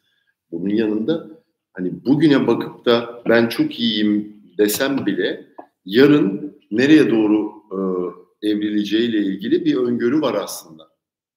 Bunun yanında hani bugüne bakıp da ben çok iyiyim desem bile yarın nereye doğru e, evrileceğiyle ilgili bir öngörü var aslında.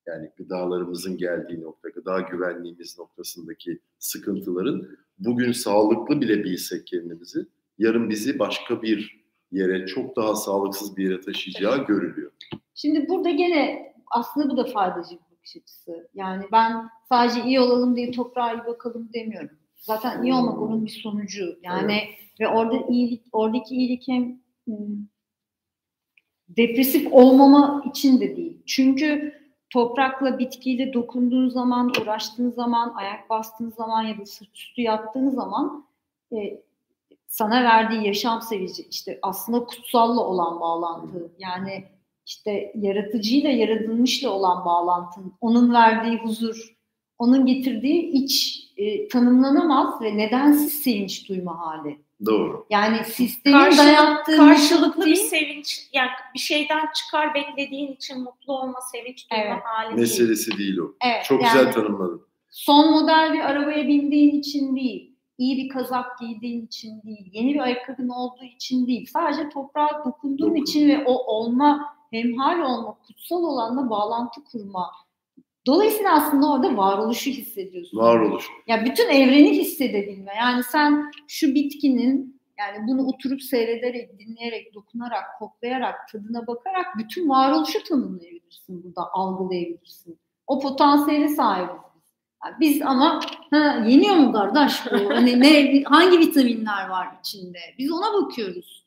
Yani gıdalarımızın geldiği nokta, gıda güvenliğimiz noktasındaki sıkıntıların bugün sağlıklı bile bilsek kendimizi, yarın bizi başka bir yere, çok daha sağlıksız bir yere taşıyacağı görülüyor. Şimdi burada gene aslında bu da faydacı bir bakış açısı. Yani ben sadece iyi olalım diye toprağa iyi bakalım demiyorum. Zaten iyi olmak onun bir sonucu. Yani evet. ve orada iyilik, oradaki iyilik hem depresif olmama için de değil. Çünkü toprakla, bitkiyle dokunduğun zaman, uğraştığın zaman, ayak bastığın zaman ya da sırt üstü yattığın zaman e, sana verdiği yaşam sevici, işte aslında kutsalla olan bağlantı, yani işte yaratıcıyla, yaratılmışla olan bağlantın, onun verdiği huzur, onun getirdiği iç e, tanımlanamaz ve nedensiz sevinç duyma hali. Doğru. Yani sistemin Karşılık- dayattığı Karşılıklı bir değil. sevinç, yani bir şeyden çıkar beklediğin için mutlu olma, sevinç duyma Evet. hali değil. Meselesi değil o. Evet, Çok yani güzel tanımladın. son model bir arabaya bindiğin için değil, iyi bir kazak giydiğin için değil, yeni bir ayakkabın olduğu için değil. Sadece toprağa dokunduğun Dokun. için ve o olma, hemhal olma, kutsal olanla bağlantı kurma. Dolayısıyla aslında orada varoluşu hissediyorsun. Varoluş. Ya bütün evreni hissedebilme. Yani sen şu bitkinin yani bunu oturup seyrederek, dinleyerek, dokunarak, koklayarak, tadına bakarak bütün varoluşu tanımlayabilirsin burada, algılayabilirsin. O potansiyeli sahibiz biz. Yani biz ama ha, yeniyor mu kardeş bu? Hani ne, hangi vitaminler var içinde? Biz ona bakıyoruz.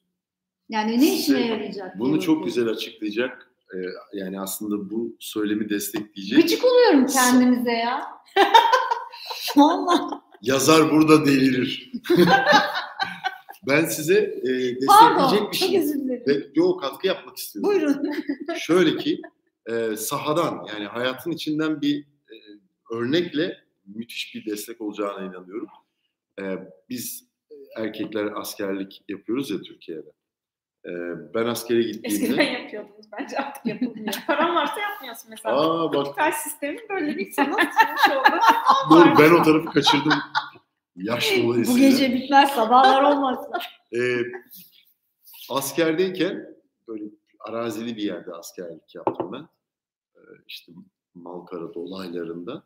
Yani ne işine Size yarayacak? Bunu çok güzel açıklayacak. e, yani aslında bu söylemi destekleyecek. Gıcık oluyorum kendimize ya. <laughs> Vallahi. Yazar burada delirir. <laughs> ben size e, Pardon, destekleyecek bir çok şey ve yo katkı yapmak istiyorum. Buyurun. <laughs> Şöyle ki e, sahadan yani hayatın içinden bir e, örnekle müthiş bir destek olacağına inanıyorum. E, biz erkekler askerlik yapıyoruz ya Türkiye'de. E, ben askere Eskiden gittiğimde yapıyordunuz bence artık yapılmıyor. <laughs> Paran varsa yapmıyorsun mesela. aa bak Kapital sistemin böyle bir sana sunmuş olduğu dur var. ben o tarafı kaçırdım. Yaş Bu dolayısıyla. gece bitmez sabahlar olmasın. <laughs> E, askerdeyken böyle arazili bir yerde askerlik yaptım ben. E, işte Malkara dolaylarında.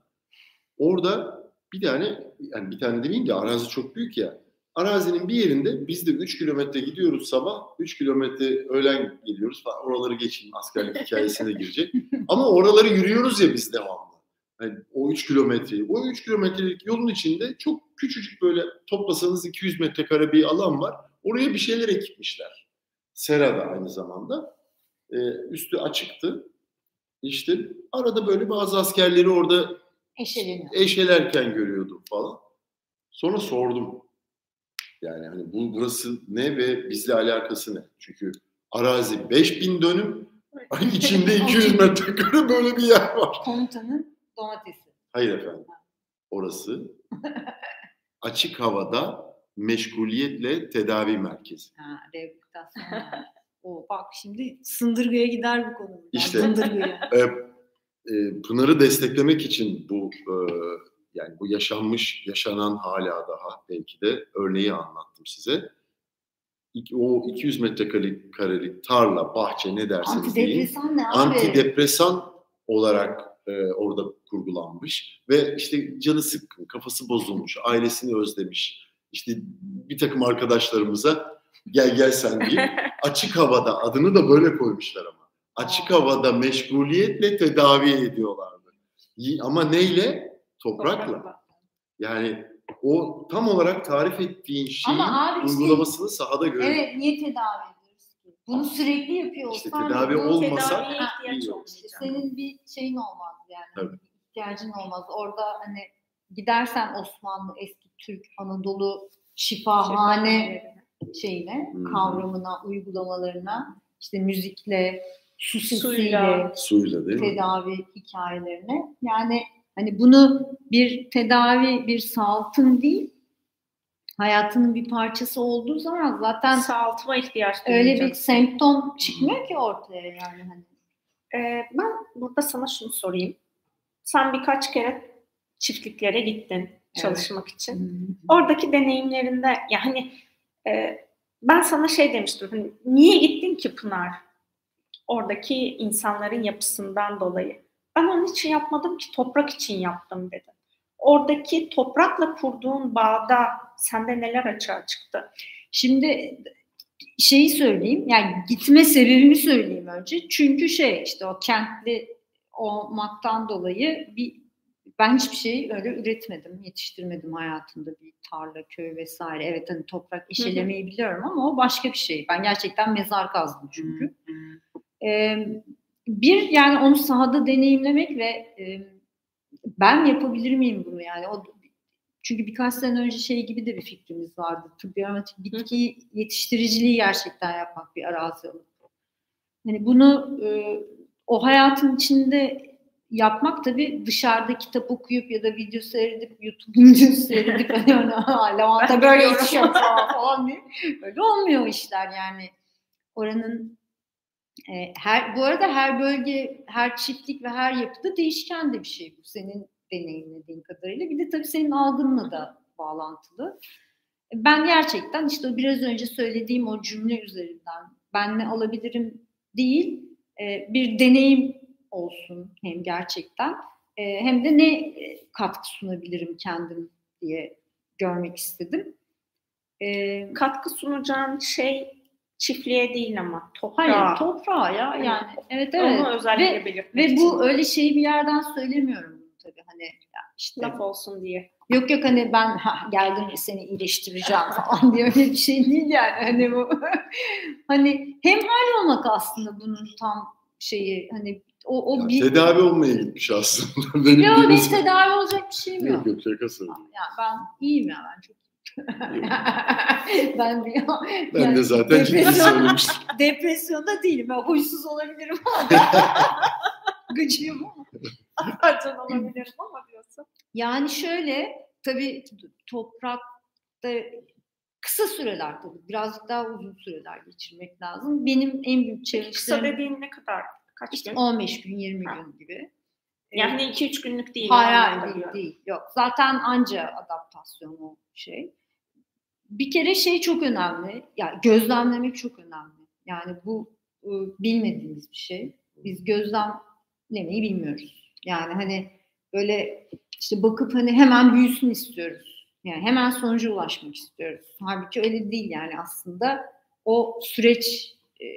Orada bir tane, yani bir tane demeyeyim de arazi çok büyük ya. Arazinin bir yerinde biz de 3 kilometre gidiyoruz sabah, 3 kilometre öğlen geliyoruz falan. Oraları geçeyim askerlik hikayesine <laughs> girecek. Ama oraları yürüyoruz ya biz devamlı. Yani o 3 kilometreyi. O 3 kilometrelik yolun içinde çok küçücük böyle toplasanız 200 metrekare bir alan var. Oraya bir şeyler ekmişler. Serada aynı zamanda. Ee, üstü açıktı. İşte arada böyle bazı askerleri orada Eşeleniyor. eşelerken görüyordum falan. Sonra sordum. Yani hani bu burası ne ve bizle alakası ne? Çünkü arazi 5000 dönüm, <laughs> içinde <laughs> 200 metrekare böyle bir yer var. Komutanın domatesi. Hayır efendim. Orası <laughs> açık havada meşguliyetle tedavi merkezi. Ha, rehabilitasyon. o bak şimdi Sındırgı'ya gider bu konu. İşte. Sındırgı'ya. Ee, e, Pınar'ı desteklemek için bu e, yani bu yaşanmış, yaşanan hala daha belki de örneği anlattım size. O 200 metrekarelik karelik tarla, bahçe ne derseniz deyin. Antidepresan ne abi? Antidepresan olarak e, orada kurgulanmış ve işte canı sıkkın, kafası bozulmuş, ailesini özlemiş. İşte bir takım arkadaşlarımıza gel gel sen diye <laughs> açık havada adını da böyle koymuşlar ama. Açık havada meşguliyetle tedavi ediyorlardı. Ama neyle? Toprakla. Yani o tam olarak tarif ettiğin şeyin Ama abi işte- uygulamasını sahada görüyoruz. Evet niye tedavi ediyoruz ki? Bunu sürekli yapıyor İşte olsan tedavi bunu- olmasa ihtiyaç iyi. olmayacak. senin bir şeyin olmaz yani. Tabii. İhtiyacın olmaz. Orada hani gidersen Osmanlı, eski Türk, Anadolu şifahane şeyine, Hmm. kavramına, uygulamalarına, işte müzikle, su sesiyle, Suyla. Suyla değil mi? tedavi hikayelerine. Yani hani bunu bir tedavi, bir sağaltım değil, hayatının bir parçası olduğu zaman zaten Sağaltıma ihtiyaç öyle bir semptom çıkmıyor ki ortaya yani hani. Ee, ben burada sana şunu sorayım. Sen birkaç kere çiftliklere gittin çalışmak için. Oradaki deneyimlerinde yani e, ben sana şey demiştim. Hani, niye gittin ki Pınar? Oradaki insanların yapısından dolayı. Ben onun için yapmadım ki toprak için yaptım dedim. Oradaki toprakla kurduğun bağda sende neler açığa çıktı? Şimdi şeyi söyleyeyim yani gitme sebebimi söyleyeyim önce. Çünkü şey işte o kentli olmaktan dolayı bir ben hiçbir şey öyle üretmedim, yetiştirmedim hayatımda bir tarla, köy vesaire. Evet hani toprak işelemeyi biliyorum ama o başka bir şey. Ben gerçekten mezar kazdım çünkü. Ee, bir yani onu sahada deneyimlemek ve e, ben yapabilir miyim bunu yani o çünkü birkaç sene önce şey gibi de bir fikrimiz vardı. Tıbbi aromatik bitki yetiştiriciliği gerçekten yapmak bir arazi alıp. Hani bunu e, o hayatın içinde yapmak tabii dışarıda kitap okuyup ya da video seyredip YouTube <laughs> videosu seyredip hani <laughs> lavanta böyle yetişiyor falan diye. Öyle olmuyor işler yani. Oranın her bu arada her bölge, her çiftlik ve her yapıda değişken de bir şey bu senin deneyimlediğin kadarıyla. Bir de tabii senin algınla da bağlantılı. Ben gerçekten işte biraz önce söylediğim o cümle üzerinden ben ne alabilirim değil e, bir deneyim olsun hem gerçekten e, hem de ne e, katkı sunabilirim kendim diye görmek istedim. Katkı sunacağın şey çiftliğe değil ama toprağa. Hayır toprağa ya yani. Evet evet. Onu özellikle ve, Ve bu öyle şeyi bir yerden söylemiyorum tabii hani işte laf olsun diye. Yok yok hani ben ha, geldim seni iyileştireceğim <laughs> falan diye öyle bir şey değil yani hani bu <laughs> hani hem hal olmak aslında bunun tam şeyi hani o, o ya, bir... Tedavi olmaya gitmiş aslında. <laughs> Benim yok hiç tedavi olacak bir şeyim yok. Yok yok şaka söylüyorum. Ya ben iyiyim ya ben çok <laughs> ben bir, ben yani de zaten ciddi söylemiştim. <laughs> Depresyonda değilim. Ben huysuz olabilirim. <laughs> Gıcıyım ama. Atarcan olabilirim ama diyorsun. Yani şöyle tabii toprakta kısa süreler tabii. Birazcık daha uzun süreler geçirmek lazım. Benim en büyük challenge'lerim... Kısa dediğin ne kadar? Kaç işte gün? 15 gün, 20 ha. gün gibi. Yani 2-3 günlük değil. Hayır, hayır değil, değil. Yok. Zaten anca adaptasyon o şey. Bir kere şey çok önemli. Yani gözlemlemek çok önemli. Yani bu ıı, bilmediğimiz bir şey. Biz gözlemlemeyi bilmiyoruz. Yani hani böyle işte bakıp hani hemen büyüsün istiyoruz. Yani hemen sonuca ulaşmak istiyoruz. Halbuki öyle değil yani aslında o süreç, e,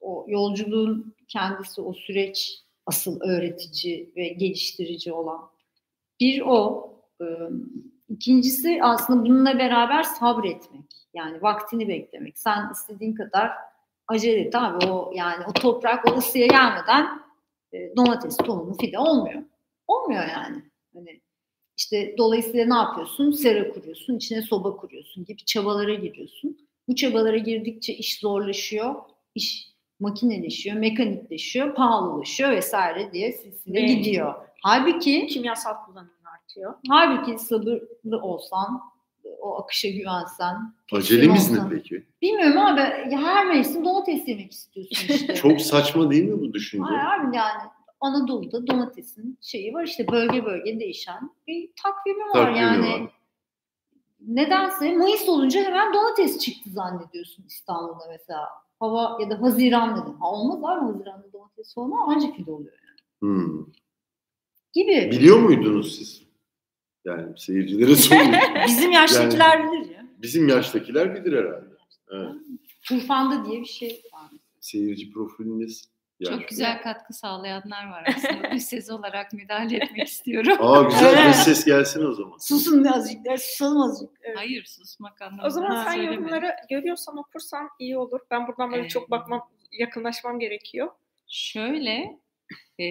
o yolculuğun kendisi, o süreç asıl öğretici ve geliştirici olan. Bir o. E, ikincisi aslında bununla beraber sabretmek. Yani vaktini beklemek. Sen istediğin kadar acele et abi. O, yani o toprak o ısıya gelmeden e, domates, tohumu, fide olmuyor. Olmuyor yani. Hani işte dolayısıyla ne yapıyorsun? Sera kuruyorsun, içine soba kuruyorsun gibi çabalara giriyorsun. Bu çabalara girdikçe iş zorlaşıyor, iş makineleşiyor, mekanikleşiyor, pahalılaşıyor vesaire diye silsile gidiyor. Halbuki kimyasal kullanım artıyor. Halbuki sabırlı olsan, o akışa güvensen. Acelemiz ne peki? Bilmiyorum abi. Her mevsim domates yemek istiyorsun <laughs> işte. Çok saçma değil mi bu düşünce? Hayır abi yani Anadolu'da domatesin şeyi var işte bölge bölge değişen bir takvimi var takvimi yani. Var. Nedense Mayıs olunca hemen domates çıktı zannediyorsun İstanbul'da mesela. Hava ya da Haziran dedim. Ha olmaz abi Haziran'da domates olma ancak fide oluyor yani. Hmm. Gibi. Biliyor muydunuz siz? Yani seyircilere sorayım. <laughs> Bizim yaştakiler yani, bilir ya. Bizim yaştakiler bilir herhalde. Evet. Turfanda diye bir şey var. Seyirci profiliniz çok güzel katkı sağlayanlar var aslında. Bir ses olarak müdahale etmek istiyorum. Aa güzel bir ses gelsin o zaman. Susun azıcık susalım azıcık. Evet. Hayır susmak anlamında. O zaman sen söyleme. yorumları görüyorsan okursan iyi olur. Ben buradan böyle ee, çok bakmam, yakınlaşmam gerekiyor. Şöyle, e,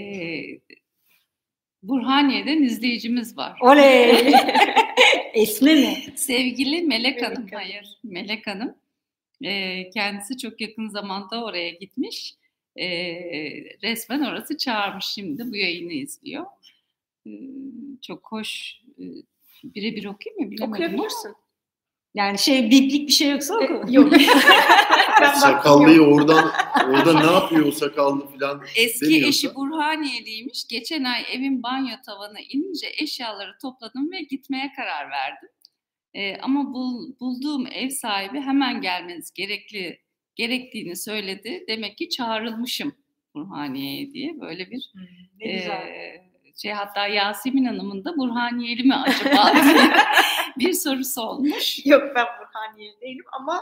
Burhaniye'den izleyicimiz var. Oley! <laughs> Esme mi? Sevgili Melek Hanım, hayır Melek Hanım. E, kendisi çok yakın zamanda oraya gitmiş e, resmen orası çağırmış şimdi bu yayını izliyor. E, çok hoş. E, birebir okuyayım mı bilemedim Okuyabilirsin. Yani şey biblik bir şey yoksa oku. E, yok. <laughs> Sakallıyı oradan orada ne yapıyor o sakallı falan Eski demiyorsa. eşi Burhaniyeliymiş. Geçen ay evin banyo tavanı inince eşyaları topladım ve gitmeye karar verdim. Ee, ama bul, bulduğum ev sahibi hemen gelmeniz gerekli gerektiğini söyledi. Demek ki çağrılmışım Burhaniye'ye diye böyle bir hmm, ne e, şey hatta Yasemin Hanım'ın da Burhaniyeli mi acaba <laughs> bir sorusu olmuş. Yok ben Burhaniyeli değilim ama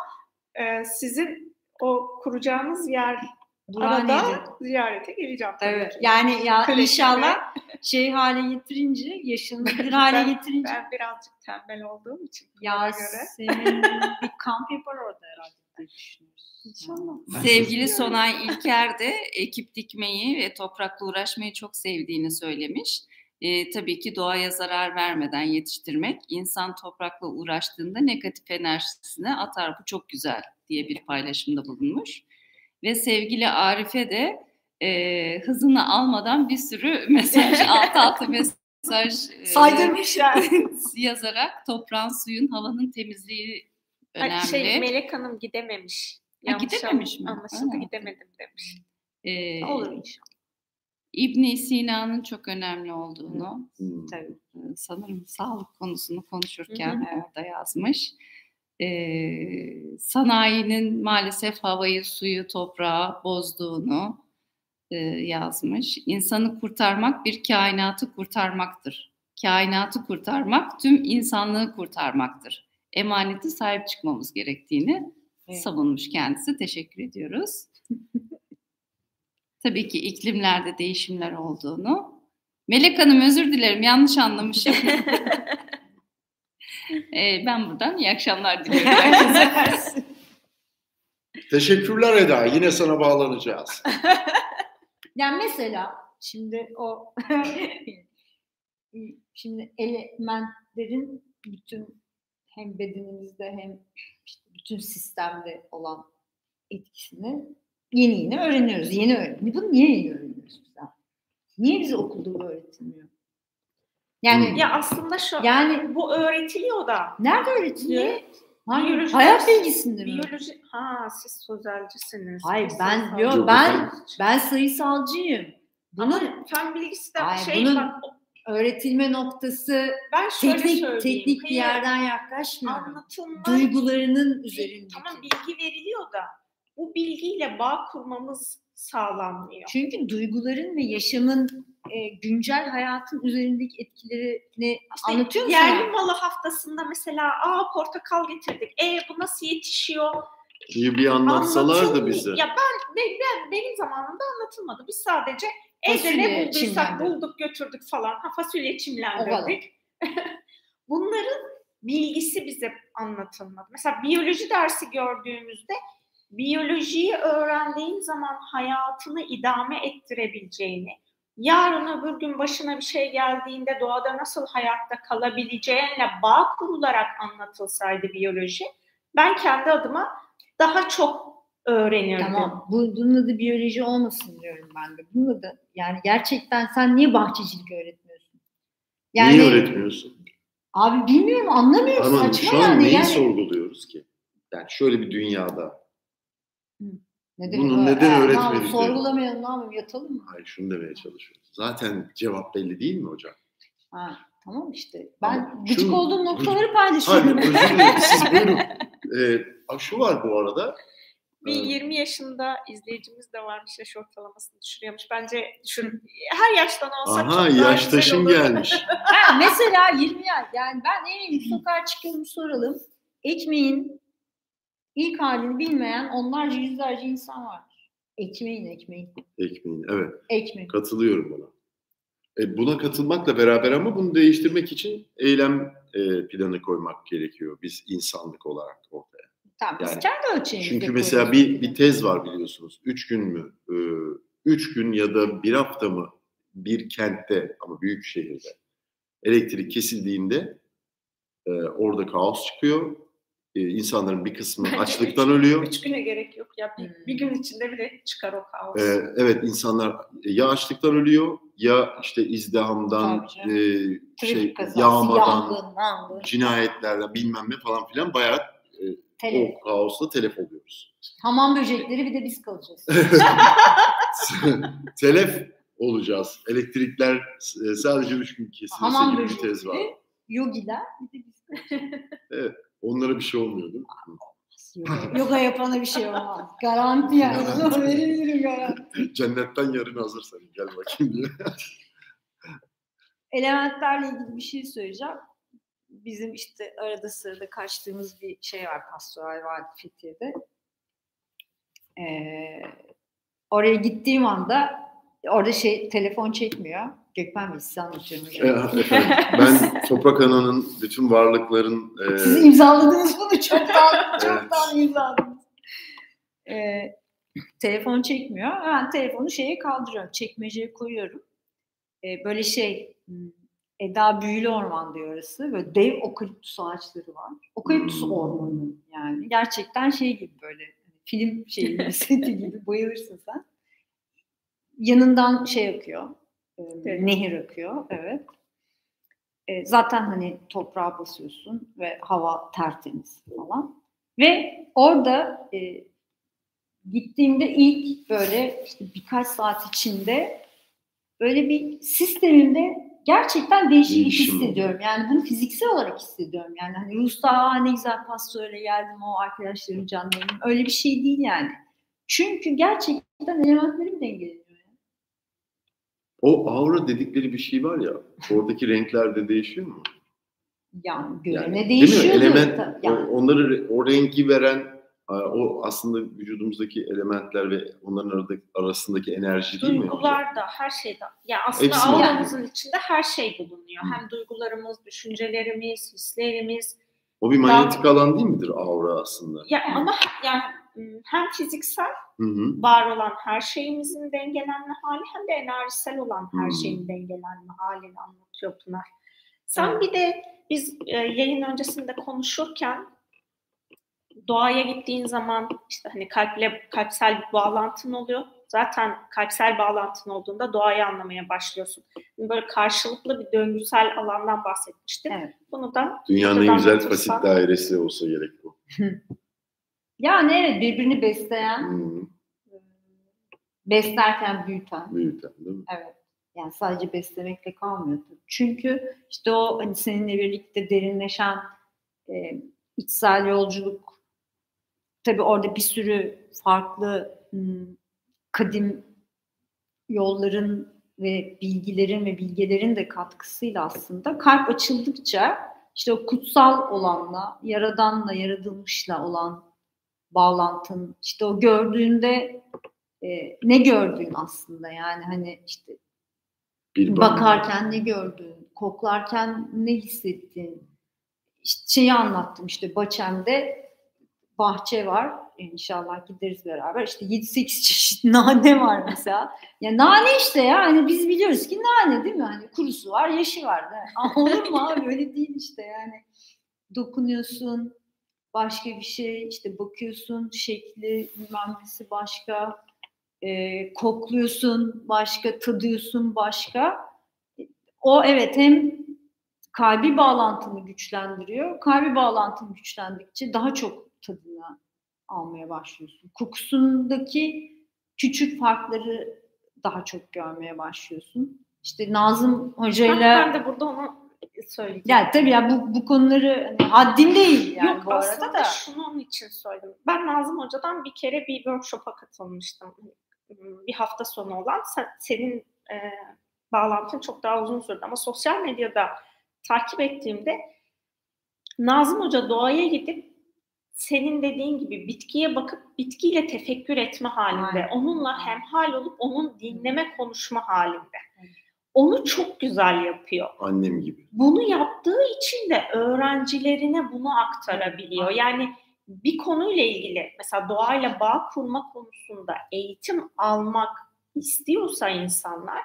e, sizin o kuracağınız yer Arada ziyarete geleceğim. Tabii evet. Ki. Yani ya Klasik inşallah şey hale getirince, yaşını bir <laughs> hale ben, getirince. Ben birazcık tembel olduğum için. Ya göre. senin bir kamp yapar orada herhalde diye düşünüyoruz. İnşallah. Sevgili Sonay <laughs> İlker de ekip dikmeyi ve toprakla uğraşmayı çok sevdiğini söylemiş. E, tabii ki doğaya zarar vermeden yetiştirmek, insan toprakla uğraştığında negatif enerjisini atar. Bu çok güzel diye bir paylaşımda bulunmuş. Ve sevgili Arife de e, hızını almadan bir sürü <laughs> mesaj, <laughs> alt alta mesaj e, Saydırmış yani. yazarak toprağın, suyun, havanın temizliği önemli. Ay, Şey, Melek Hanım gidememiş. Ha, gidememiş mi? Anlaşıldı Ha. gidemedim demiş. Ee, Olur inşallah. ibn Sina'nın çok önemli olduğunu Hmm. Tabii. e, sanırım sağlık konusunu konuşurken orada yazmış. Ee, sanayinin maalesef havayı, suyu, toprağı bozduğunu e, yazmış. İnsanı kurtarmak bir kainatı kurtarmaktır. Kainatı kurtarmak tüm insanlığı kurtarmaktır. Emaneti sahip çıkmamız gerektiğini Evet. savunmuş kendisi. Teşekkür ediyoruz. <laughs> Tabii ki iklimlerde değişimler olduğunu. Melek Hanım özür dilerim yanlış anlamışım. <laughs> Ee, ben buradan iyi akşamlar <laughs> diliyorum herkese. Teşekkürler Eda. Yine sana bağlanacağız. Yani mesela şimdi o şimdi elementlerin bütün hem bedenimizde hem işte bütün sistemde olan etkisini yeni yeni öğreniyoruz. Yeni öğreniyoruz. Bunu niye yeni öğreniyoruz biz? Niye bize okulda öğretilmiyor? Yani Hmm. Ya aslında şu yani bu öğretiliyor da. nerede öğretiliyor? Niye? Hangi- Biyoloji hayat bilgisinde mi? Biyoloji ha siz sözelcisiniz. Hayır, ben- Yok, ben- Ben sayısalcıyım. Bunun fen bilgisi de Hayır, şey bunun bak öğretilme noktası ben şöyle teknik söyleyeyim. teknik bir yerden yaklaşmıyorum. anlatılma Duygularının üzerinde. tamam bilgi veriliyor da bu bilgiyle bağ kurmamız sağlanmıyor. Çünkü duyguların ve yaşamın e, güncel hayatın üzerindeki etkilerini İşte anlatıyor mu yerli malı haftasında mesela aa portakal getirdik. E bu nasıl yetişiyor? İyi bir anlatsalar da Anlatılmıyor. bize. Ya ben, ben, ben- benim zamanımda anlatılmadı. Biz sadece evde Fasulye ne bulduysak bulduk götürdük falan. Ha, fasulye çimlendirdik. <laughs> Bunların bilgisi bize anlatılmadı. Mesela biyoloji dersi gördüğümüzde biyolojiyi öğrendiğin zaman hayatını idame ettirebileceğini, yarın öbür gün başına bir şey geldiğinde doğada nasıl hayatta kalabileceğinle bağ kurularak anlatılsaydı biyoloji, ben kendi adıma daha çok öğrenirdim. Tamam. Bu, bunun adı biyoloji olmasın diyorum ben de. Bunun adı yani gerçekten sen niye bahçecilik öğretmiyorsun? Yani Niye öğretmiyorsun? abi bilmiyorum anlamıyorum Ama saçma şu an yani. neyi yani sorguluyoruz ki? Yani şöyle bir dünyada. Neden, Bunu neden e, ne öğretmedik diyorum. Sorgulamayalım ne yapalım yatalım mı? Hayır şunu demeye çalışıyoruz. Zaten cevap belli değil mi hocam? Ha, tamam işte. Ben Ama gıcık olduğum noktaları Hayır paylaşıyorum. özür dilerim. Siz <laughs> buyurun. Ee, a, şu var bu arada. Bir Ee, 20 yaşında izleyicimiz de varmış yaş ortalamasını düşürüyormuş. Bence düşün her yaştan olsa çok Aha daha yaştaşım gelmiş. <laughs> ha, mesela 20 yaş. Yani ben eminim sokağa çıkalım soralım. Ekmeğin ilk halini bilmeyen onlarca yüzlerce insan var. Ekmeğin ekmeğin. Ekmeğin evet Ekmek. katılıyorum buna. E, buna katılmakla beraber ama bunu değiştirmek için eylem e, planı koymak gerekiyor biz insanlık olarak ortaya. Tamam biz Yani- kendi ölçeğimizde Çünkü mesela bir, bir tez var biliyorsunuz. Üç gün mü? e, üç gün ya da bir hafta mı bir kentte ama büyük şehirde elektrik kesildiğinde e, orada kaos çıkıyor. E, insanların bir kısmı Bence açlıktan üç- ölüyor. Üç güne gerek yok ya. Bir, Hmm. bir gün içinde bile çıkar o kaos. E, evet insanlar ya açlıktan ölüyor ya işte izdihamdan, e, şey kazası, yağmadan, yangın, mangın, cinayetlerden bilmem ne falan filan bayağı e, telef. o kaosla telef oluyoruz. Hamam böcekleri bir de biz kalacağız. <laughs> telef olacağız. Elektrikler e, sadece üç gün kesilmesi Hamam gibi bir tez var. yogiler bir de biz <laughs> kalacağız. Onlara bir şey olmuyor değil mi? Yoga, yoga yapana bir şey olmaz. Garanti yani. Verebilirim garanti. Cennetten yarın hazır senin gel bakayım diye. Elementlerle ilgili bir şey söyleyeceğim. Bizim işte arada sırada kaçtığımız bir şey var Pastoral Vadi Fethiye'de. Ee, oraya gittiğim anda orada şey telefon çekmiyor. Gökmen Bey size anlatıyorum E, hocam. efendim, ben Toprak Ana'nın bütün varlıkların e, Siz imzaladınız bunu çoktan, Evet. çoktan imzaladınız. e, telefon çekmiyor. Ben telefonu şeye kaldırıyorum. Çekmeceye koyuyorum. E, böyle şey hmm, Eda Büyülü Orman diyor orası. Böyle dev okaliptüs ağaçları var. Okaliptüs Hmm. ormanı yani. Gerçekten şey gibi böyle film şeyi <laughs> seti gibi bayılırsın sen. Yanından şey akıyor. e, Evet. Nehir akıyor. Evet. E, zaten hani toprağa basıyorsun ve hava tertemiz falan. Ve orada e, gittiğimde ilk böyle işte birkaç saat içinde böyle bir sistemimde gerçekten değişiklik Değişim hissediyorum. Yani bunu fiziksel olarak hissediyorum. Yani hani Rus'ta "Aa, ne güzel pasta öyle geldim o arkadaşlarım canlarım. Öyle bir şey değil yani. Çünkü gerçekten elementlerim dengeleniyor. O aura dedikleri bir şey var ya. Oradaki renkler de değişiyor mu? Yani Yani, görene değil mi? değişiyor. Element, yani, onları o rengi veren o aslında vücudumuzdaki elementler ve onların arada- arasındaki enerji değil mi? Duygular da her şeyde. Ya aslında Hepsi auramızın içinde her şey bulunuyor. Hem duygularımız, düşüncelerimiz, hislerimiz. O bir manyetik alan değil midir aura aslında? Ya ama yani hem fiziksel Hı hı. var olan her şeyimizin dengelenme hali hem de enerjisel olan her Hmm. şeyin dengelenme halini anlatıyor Pınar. Sen Evet. bir de biz e, yayın öncesinde konuşurken doğaya gittiğin zaman işte hani kalple kalpsel bir bağlantın oluyor. Zaten kalpsel bağlantın olduğunda doğayı anlamaya başlıyorsun. Böyle karşılıklı bir döngüsel alandan bahsetmiştim. Evet. Bunu da Dünyanın en güzel anlatırsan- fasit dairesi olsa gerek bu. <laughs> yani evet birbirini besleyen, Hı, beslerken büyüten. büyüten değil mi? Evet. Yani sadece beslemekle kalmıyor. Çünkü işte o hani seninle birlikte derinleşen e, içsel yolculuk tabii orada bir sürü farklı kadim yolların ve bilgilerin ve bilgelerin de katkısıyla aslında kalp açıldıkça işte o kutsal olanla, yaradanla, yaratılmışla olan bağlantın, işte o gördüğünde e, ne gördüğün aslında yani hani işte Bir bak- bakarken ne gördün, koklarken ne hissettin? İşte şeyi anlattım işte Baçem'de bahçe var. İnşallah gideriz beraber. İşte 7-8 çeşit <laughs> nane var mesela. Ya nane işte ya. Hani biz biliyoruz ki nane değil mi? Hani kurusu var, yaşı var. <laughs> Ama olur mu abi? Öyle değil işte yani. Dokunuyorsun başka bir şey. işte bakıyorsun şekli bilmem başka. Ee, kokluyorsun başka, tadıyorsun başka. O evet hem kalbi bağlantını güçlendiriyor. Kalbi bağlantın güçlendikçe daha çok tadını almaya başlıyorsun. Kokusundaki küçük farkları daha çok görmeye başlıyorsun. İşte Nazım ben, Hoca'yla ben de burada onu söyleyeceğim. ya tabii ya bu, bu konuları hani haddim değil yani Yok bu arada aslında da. şunu onun için söyledim. Ben Nazım Hoca'dan bir kere bir workshop'a katılmıştım. Bir hafta sonu olan. Sen- senin e, bağlantın çok daha uzun sürdü ama sosyal medyada takip ettiğimde Nazım Hoca doğaya gidip senin dediğin gibi bitkiye bakıp bitkiyle tefekkür etme halinde, Aynen. onunla hemhal olup onun dinleme, konuşma halinde. Onu çok güzel yapıyor Annem gibi. bunu yaptığı için de öğrencilerine bunu aktarabiliyor. Yani bir konuyla ilgili mesela doğayla bağ kurma konusunda eğitim almak istiyorsa insanlar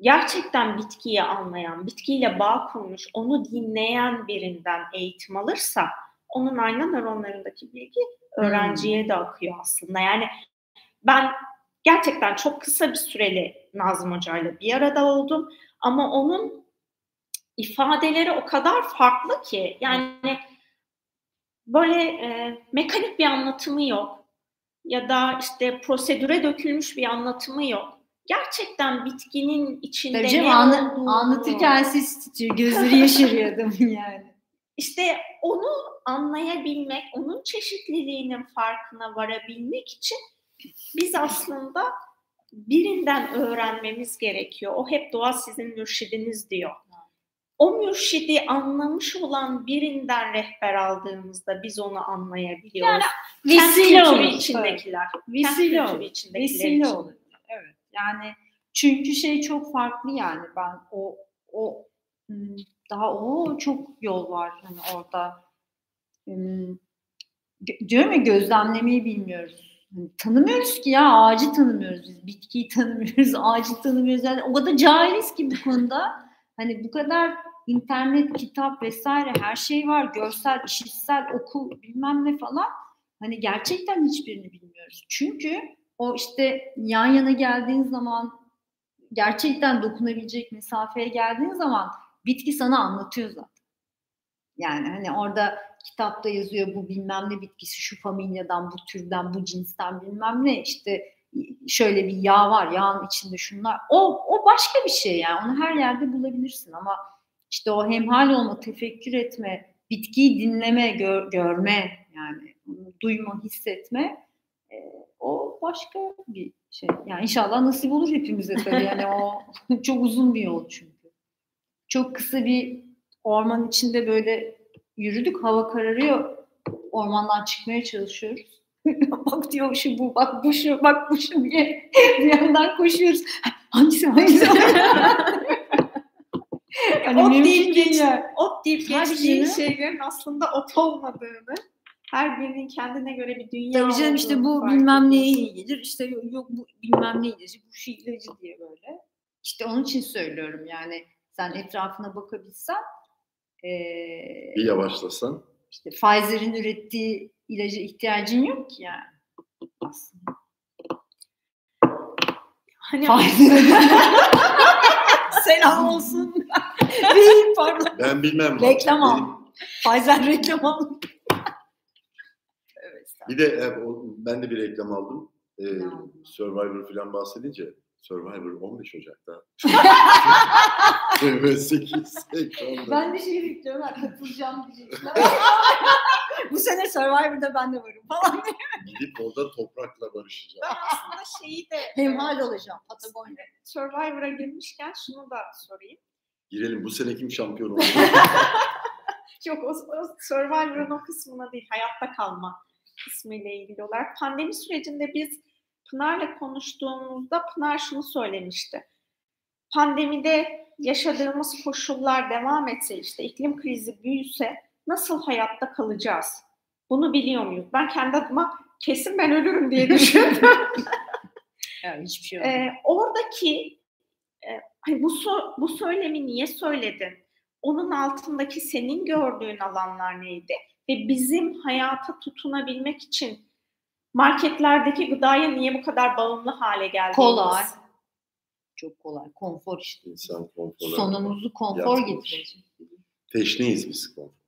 gerçekten bitkiyi anlayan, bitkiyle bağ kurmuş, onu dinleyen birinden eğitim alırsa onun ayna nöronlarındaki bilgi öğrenciye de akıyor aslında. Yani ben gerçekten çok kısa bir süreli Nazım Hoca'yla bir arada oldum ama onun ifadeleri o kadar farklı ki yani böyle e, mekanik bir anlatımı yok ya da işte prosedüre dökülmüş bir anlatımı yok. Gerçekten bitkinin içinde Tabii canım, ne anla- olduğunu, anlatırken titriyor, gözleri <laughs> yaşarıyor adamın yani. İşte onu anlayabilmek, onun çeşitliliğinin farkına varabilmek için biz aslında birinden öğrenmemiz gerekiyor. O hep doğa sizin mürşidiniz diyor. O mürşidi anlamış olan birinden rehber aldığımızda biz onu anlayabiliyoruz. Yani vesile olur. içindekiler. Vesile olur. içindekiler Vesile olur. Evet. Yani çünkü şey çok farklı yani ben o o hmm, daha o çok yol var. hani orada. Diyorum ya gözlemlemeyi bilmiyoruz. Hani tanımıyoruz ki ya ağacı tanımıyoruz biz bitkiyi tanımıyoruz <laughs> ağacı tanımıyoruz. Yani o kadar cahiliz ki bu konuda. Hani bu kadar internet kitap vesaire her şey var. Görsel işitsel oku bilmem ne falan. Hani gerçekten hiçbirini bilmiyoruz. Çünkü o işte yan yana geldiğin zaman gerçekten dokunabilecek mesafeye geldiğin zaman bitki sana anlatıyor zaten. Yani hani orada kitapta yazıyor bu bilmem ne bitkisi şu familyadan, bu türden, bu cinsten bilmem ne işte şöyle bir yağ var, yağın içinde şunlar. O, o başka bir şey yani. Onu her yerde bulabilirsin ama işte o hemhal olma, tefekkür etme, bitkiyi dinleme, gör, görme yani duyma, hissetme e, o başka bir şey. Yani inşallah nasip olur hepimize tabii. Yani o <laughs> çok uzun bir yol çünkü. Çok kısa bir orman içinde böyle yürüdük. Hava kararıyor. Ormandan çıkmaya çalışıyoruz. <laughs> bak diyor şu bu, bak bu şu, bak bu şu diye bir yandan koşuyoruz. <laughs> Hangisi hangisi? <laughs> yani ot deyip, geç, ot deyip geçtiğin şeylerin aslında ot olmadığını her birinin kendine göre bir dünya Tabii canım işte bu bilmem neye iyi gelir. İşte yok bu bilmem ne ilacı, bu şu ilacı diye böyle. İşte onun için söylüyorum yani sen etrafına bakabilsen ee, bir yavaşlasan. İşte Pfizer'in ürettiği ilaca ihtiyacın yok ki yani aslında. Hani <laughs> selam olsun. <laughs> Değil pardon. Ben bilmem. Reklam al. Pfizer reklam al. Bir de e, ben de bir reklam aldım. Ee, Survivor falan bahsedince Survivor 15 Ocak'ta. evet 8 ekranda. Ben de şey bekliyorum. Katılacağım diyecekler. Bu sene Survivor'da ben de varım falan Gidip orada toprakla barışacağım. Ben aslında şeyi de... Hemhal olacağım Patagonya. Survivor'a girmişken şunu da sorayım. Girelim. Bu sene kim şampiyon oldu? <laughs> Yok o, o Survivor'ın o kısmına değil. Hayatta kalma kısmıyla ilgili olarak. Pandemi sürecinde biz Pınar'la konuştuğumuzda Pınar şunu söylemişti. Pandemide yaşadığımız koşullar devam etse işte iklim krizi büyüse nasıl hayatta kalacağız? Bunu biliyor muyuz? Ben kendi adıma kesin ben ölürüm diye <laughs> düşündüm. yani hiçbir şey yok. Ee, oradaki e, hani bu so bu söylemi niye söyledin? Onun altındaki senin gördüğün alanlar neydi? Ve bizim hayata tutunabilmek için marketlerdeki gıdaya niye bu kadar bağımlı hale geldiğimiz. Kolay. Çok kolay. Konfor işte. İnsan konfor. Sonumuzu konfor getirecek. Teşneyiz biz konfor.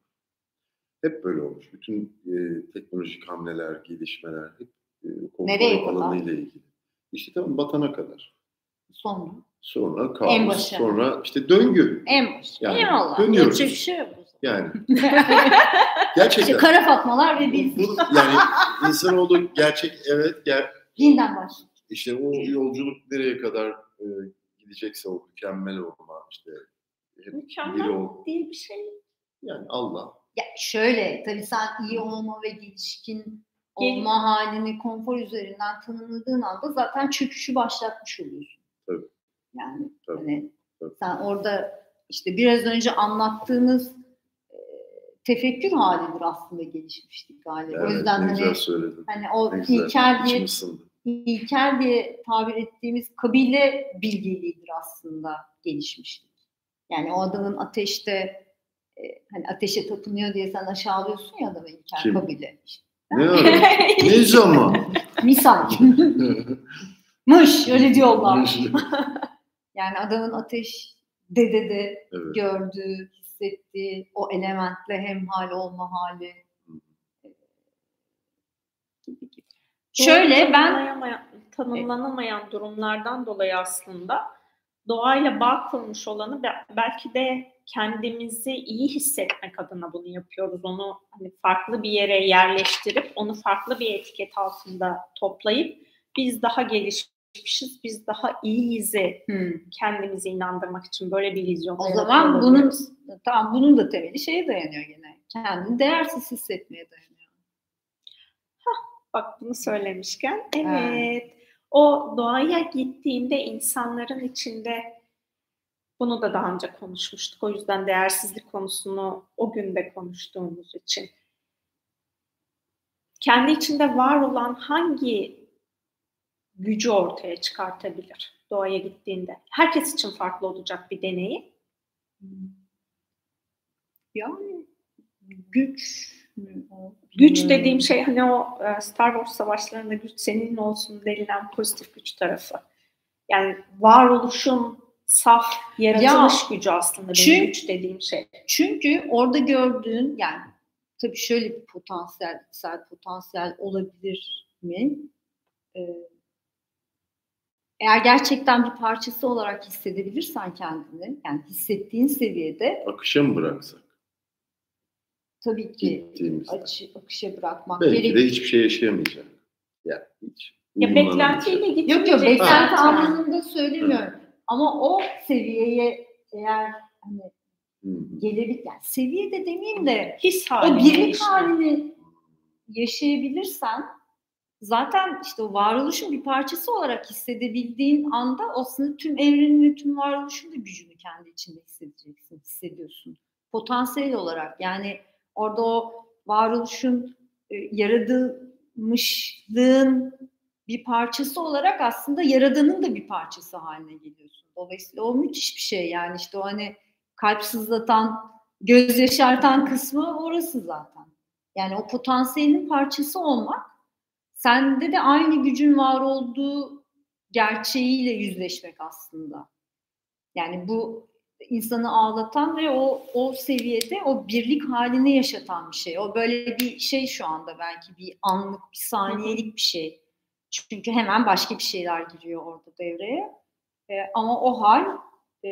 Hep böyle olmuş. Bütün e, teknolojik hamleler, gelişmeler hep e, konfor alanıyla ilgili. İşte tamam batana kadar. Sonra? Sonra kaos. En başı. Sonra işte döngü. En başı. Yani Eyvallah. Dönüyoruz. Şey yok. Yani. <laughs> Gerçekten. İşte kara fatmalar ve biz. Bu, yani insanoğlu gerçek evet. Ger Dinden baş. İşte o yolculuk nereye kadar e, gidecekse o mükemmel olma işte. Mükemmel ol. değil bir şey. Yani Allah. Ya şöyle tabii sen iyi olma ve gelişkin olma halini konfor üzerinden tanımladığın anda zaten çöküşü başlatmış oluyorsun. Tabii. Yani Tabii. hani Tabii. sen orada işte biraz önce anlattığınız tefekkür halidir aslında gelişmişlik hali. Evet, o yüzden hani, hani o ilkel diye ilkel diye tabir ettiğimiz kabile bilgeliğidir aslında gelişmişlik. Yani o adamın ateşte e, hani ateşe tapınıyor diye sen aşağılıyorsun ya adamı ilkel Kim? kabile. İşte. Ne ne <laughs> zaman? Misal. <laughs> Mış öyle diyorlar. <laughs> yani adamın ateş dedede evet. gördüğü, hissettiği o elementle hemhal olma hali gibi gibi. Şöyle ben tanımlanamayan durumlardan dolayı aslında doğayla bağ kurmuş olanı belki de kendimizi iyi hissetmek adına bunu yapıyoruz. Onu hani farklı bir yere yerleştirip onu farklı bir etiket altında toplayıp biz daha gelişmişiz, biz daha iyiyiz'i hmm. kendimizi inandırmak için böyle bir vizyon. O zaman bunun tamam bunun da temeli şeye dayanıyor gene. Kendini değersiz hissetmeye dayanıyor. Hah, bak bunu söylemişken evet. evet. O doğaya gittiğinde insanların içinde bunu da daha önce konuşmuştuk. O yüzden değersizlik konusunu o günde konuştuğumuz için. kendi içinde var olan hangi gücü ortaya çıkartabilir doğaya gittiğinde? Herkes için farklı olacak bir deneyi. Yani güç Güç dediğim şey hani o e, Star Wars savaşlarında güç senin olsun denilen pozitif güç tarafı. Yani varoluşun saf yaratılış ya, gücü aslında benim çünkü, güç dediğim şey. Çünkü orada gördüğün yani tabii şöyle bir potansiyel, potansiyel olabilir mi? Ee, eğer gerçekten bir parçası olarak hissedebilirsen kendini, yani hissettiğin seviyede akışa mı bıraksak? Tabii ki açı, akışa bırakmak Belki gerek. de hiçbir şey yaşayamayacak. Yani hiç. Ya beklentiyle gitmeyecek. Yok yok beklenti anlamında söylemiyorum. Ama o seviyeye eğer hani gelebilir, yani seviye de demeyeyim de his o birlik halini yaşayabilirsen zaten işte o varoluşun bir parçası olarak hissedebildiğin anda aslında tüm evrenin ve tüm varoluşun da gücünü kendi içinde hissedeceksin, hissediyorsun. Potansiyel olarak yani orada o varoluşun e, yaratılmışlığın bir parçası olarak aslında yaradanın da bir parçası haline geliyorsun. Dolayısıyla o müthiş bir şey yani işte o hani kalp sızlatan, göz yaşartan kısmı orası zaten. Yani o potansiyelin parçası olmak sende de aynı gücün var olduğu gerçeğiyle yüzleşmek aslında. Yani bu insanı ağlatan ve o o seviyede o birlik halini yaşatan bir şey. O böyle bir şey şu anda belki bir anlık, bir saniyelik bir şey. Çünkü hemen başka bir şeyler giriyor orada devreye. E, ama o hal e,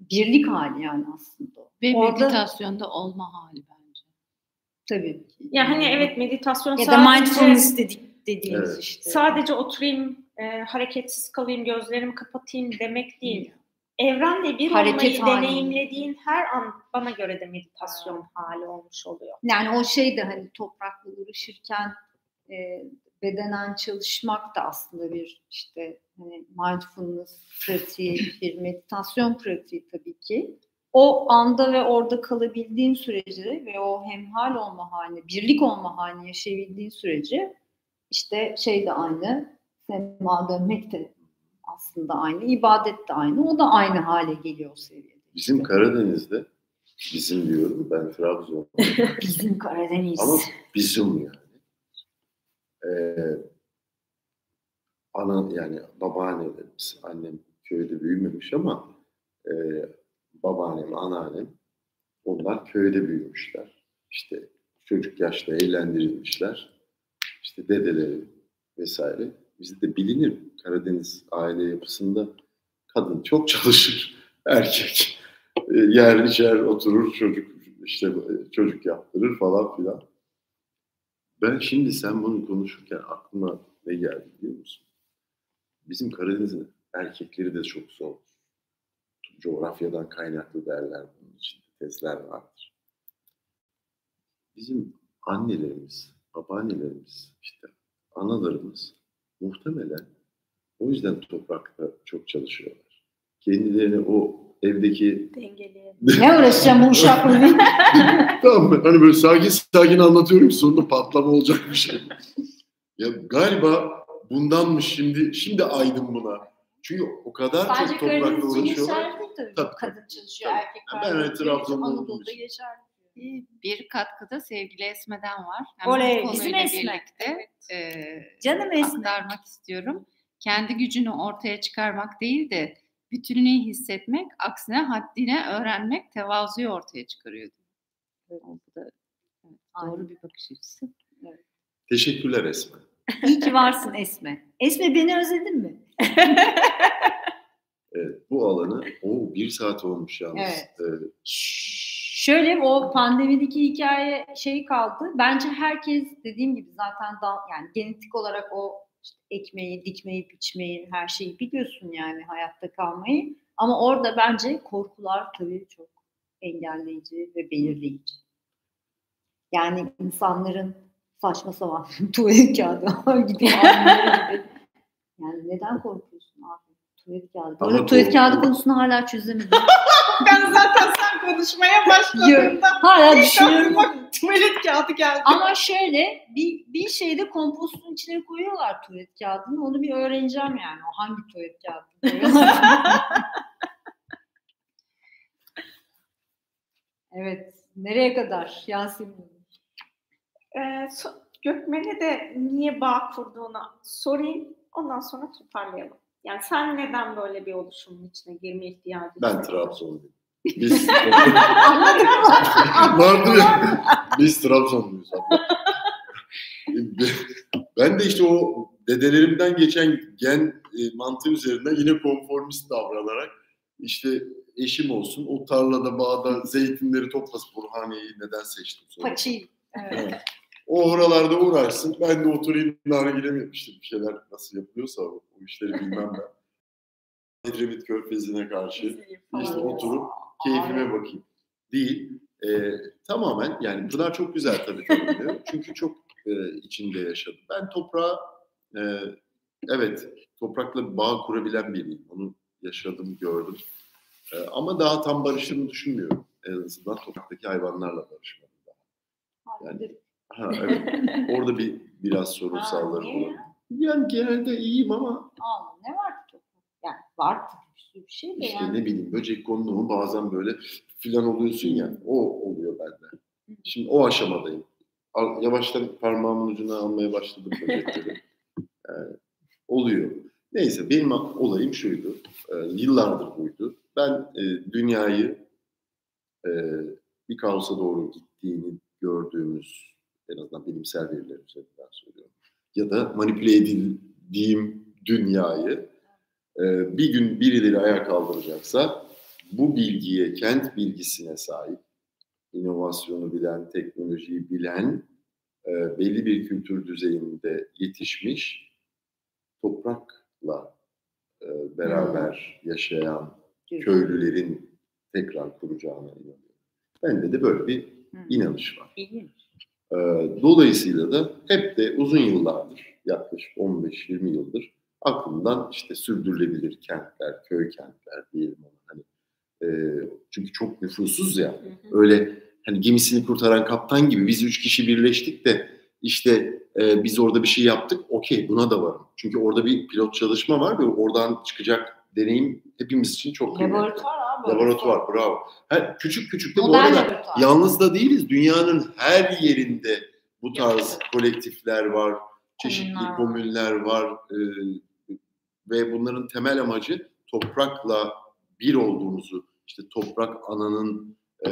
birlik hali yani aslında. Ve orada, meditasyonda olma hali bence. Tabii. Ya hani evet meditasyon ya da mindfulness dedik dediğimiz evet. işte. Sadece oturayım, e, hareketsiz kalayım, gözlerimi kapatayım demek değil. Evrenle bir Hareket olmayı hali. deneyimlediğin her an bana göre de meditasyon hali olmuş oluyor. Yani o şey de hani toprakla uğraşırken e, bedenen çalışmak da aslında bir işte hani mindfulness pratiği, bir meditasyon pratiği tabii ki. O anda ve orada kalabildiğin sürece ve o hemhal olma halini, birlik olma halini yaşayabildiğin sürece işte şey de aynı, sema dönmek de aslında aynı, ibadet de aynı. O da aynı hale geliyor o seviyede. Bizim Karadeniz'de, bizim diyorum ben Trabzon. <laughs> bizim Karadeniz. Ama bizim yani e, ana yani babaannelerimiz, annem köyde büyümemiş ama e, babaannem, anneannem onlar köyde büyümüşler. İşte çocuk yaşta eğlendirilmişler. İşte dedeleri vesaire. Bizde de bilinir Karadeniz aile yapısında kadın çok çalışır, <laughs> erkek e, yer içer oturur çocuk işte çocuk yaptırır falan filan. Ben şimdi sen bunu konuşurken aklıma ne geldi biliyor musun? Bizim Karadeniz'in erkekleri de çok zor. Coğrafyadan kaynaklı derler bunun için. Tezler vardır. Bizim annelerimiz, babaannelerimiz, işte analarımız muhtemelen o yüzden toprakta çok çalışıyorlar. Kendilerini o evdeki <laughs> ne uğraşacağım bu uşakla <laughs> tamam hani böyle sakin sakin anlatıyorum sonunda patlama olacak bir şey. ya galiba bundanmış şimdi şimdi aydın buna. Çünkü o kadar Sadece çok toprakla uğraşıyorlar. Tabii. tabii. Kadın çalışıyor, erkek var. Ben Trabzon'da Anadolu'da geçer. Bir katkıda sevgili Esme'den var. Hem Oley, bizim Esme. birlikte e, Canım Esme. aktarmak istiyorum. Kendi gücünü ortaya çıkarmak değil de bütünlüğü hissetmek, aksine haddine öğrenmek tevazuyu ortaya çıkarıyor. Evet, bu da evet, doğru bir bakış açısı. Evet. Teşekkürler Esme. İyi ki varsın Esme. Esme beni özledin mi? <laughs> evet, bu alanı o bir saat olmuş yalnız. Evet. evet. Şöyle o pandemideki hikaye şey kaldı. Bence herkes dediğim gibi zaten da, yani genetik olarak o işte ekmeği, dikmeyi, biçmeyi, her şeyi biliyorsun yani hayatta kalmayı. Ama orada bence korkular tabii çok engelleyici ve belirleyici. Yani insanların saçma sapan <laughs> tuvalet kağıdı <laughs> gibi. Yani neden korkuyorsun abi? Tuvalet kağıdı. Bu arada tuvalet kağıdı konusunu hala çözemedim. <laughs> ben zaten sen konuşmaya başladığında Hala düşünüyorum. tuvalet kağıdı geldi. Ama şöyle bir, bir şeyde kompostun içine koyuyorlar tuvalet kağıdını. Onu bir öğreneceğim yani. O hangi tuvalet koyuyorlar. <laughs> evet. Nereye kadar Yasemin? Ee, so- Gökmen'e de niye bağ kurduğunu sorayım. Ondan sonra toparlayalım. Yani sen neden böyle bir oluşumun içine girme ihtiyacı Ben? Trabzonluyum. Biz Anladın mı? vardı ya. Biz Trabzonluyuz. Ben de işte o dedelerimden geçen gen e, mantığı üzerinden yine konformist davranarak işte eşim olsun o tarlada bağda zeytinleri toplasın. Burhaniye'yi neden seçtim sonra. Paçayı. Evet. Evet. O oralarda uğraşsın. Ben de oturayım nargilemi işte bir şeyler nasıl yapılıyorsa o, o işleri bilmem ben. <laughs> Edremit Körfezi'ne karşı işte oturup keyfime bakayım. Değil. Ee, tamamen yani Pınar çok güzel tabii tanımlıyor. <laughs> Çünkü çok e, içinde yaşadım. Ben toprağa e, evet toprakla bağ kurabilen biriyim. Onu yaşadım, gördüm. E, ama daha tam barıştığımı düşünmüyorum. En azından topraktaki hayvanlarla barışmadım. Yani ha, evet. Orada bir biraz <laughs> niye? olabilir. Yani genelde iyiyim ama Aa, ne var ki? Yani var bir sürü bir şey de işte yani. ne bileyim böcek konulu mu bazen böyle filan oluyorsun ya o oluyor bende. Şimdi o aşamadayım. Yavaştan parmağımın ucuna almaya başladım böcekleri. Yani <laughs> oluyor. Neyse benim olayım şuydu. e, yıllardır buydu. Ben e, dünyayı e, bir kaosa doğru gittiğini gördüğümüz en azından bilimsel veriler üzerinden söylüyorum. Ya da manipüle edildiğim dünyayı e, bir gün birileri ayağa kaldıracaksa bu bilgiye, kent bilgisine sahip, inovasyonu bilen, teknolojiyi bilen, e, belli bir kültür düzeyinde yetişmiş, toprakla e, beraber yaşayan köylülerin tekrar kuracağına inanıyorum. Bende de böyle bir Hı. inanış var. İlginç. Ee, Dolayısıyla da hep de uzun yıllardır, yaklaşık 15-20 yıldır aklımdan işte sürdürülebilir kentler, köy kentler diyelim ona. Hani, e, çünkü çok nüfusuz ya. Öyle hani gemisini kurtaran kaptan gibi biz üç kişi birleştik de işte e, biz orada bir şey yaptık. Okey buna da varım. Çünkü orada bir pilot çalışma var ve oradan çıkacak deneyim hepimiz için çok kıymetli. Laboratuvar abi. Laboratuvar bravo. Her, küçük küçük de bu Modern arada laboratuvar. Yalnız da değiliz. Dünyanın her yerinde bu tarz kolektifler var, çeşitli Komünler var. komünler var e, ve bunların temel amacı toprakla bir olduğumuzu, işte toprak ananın e,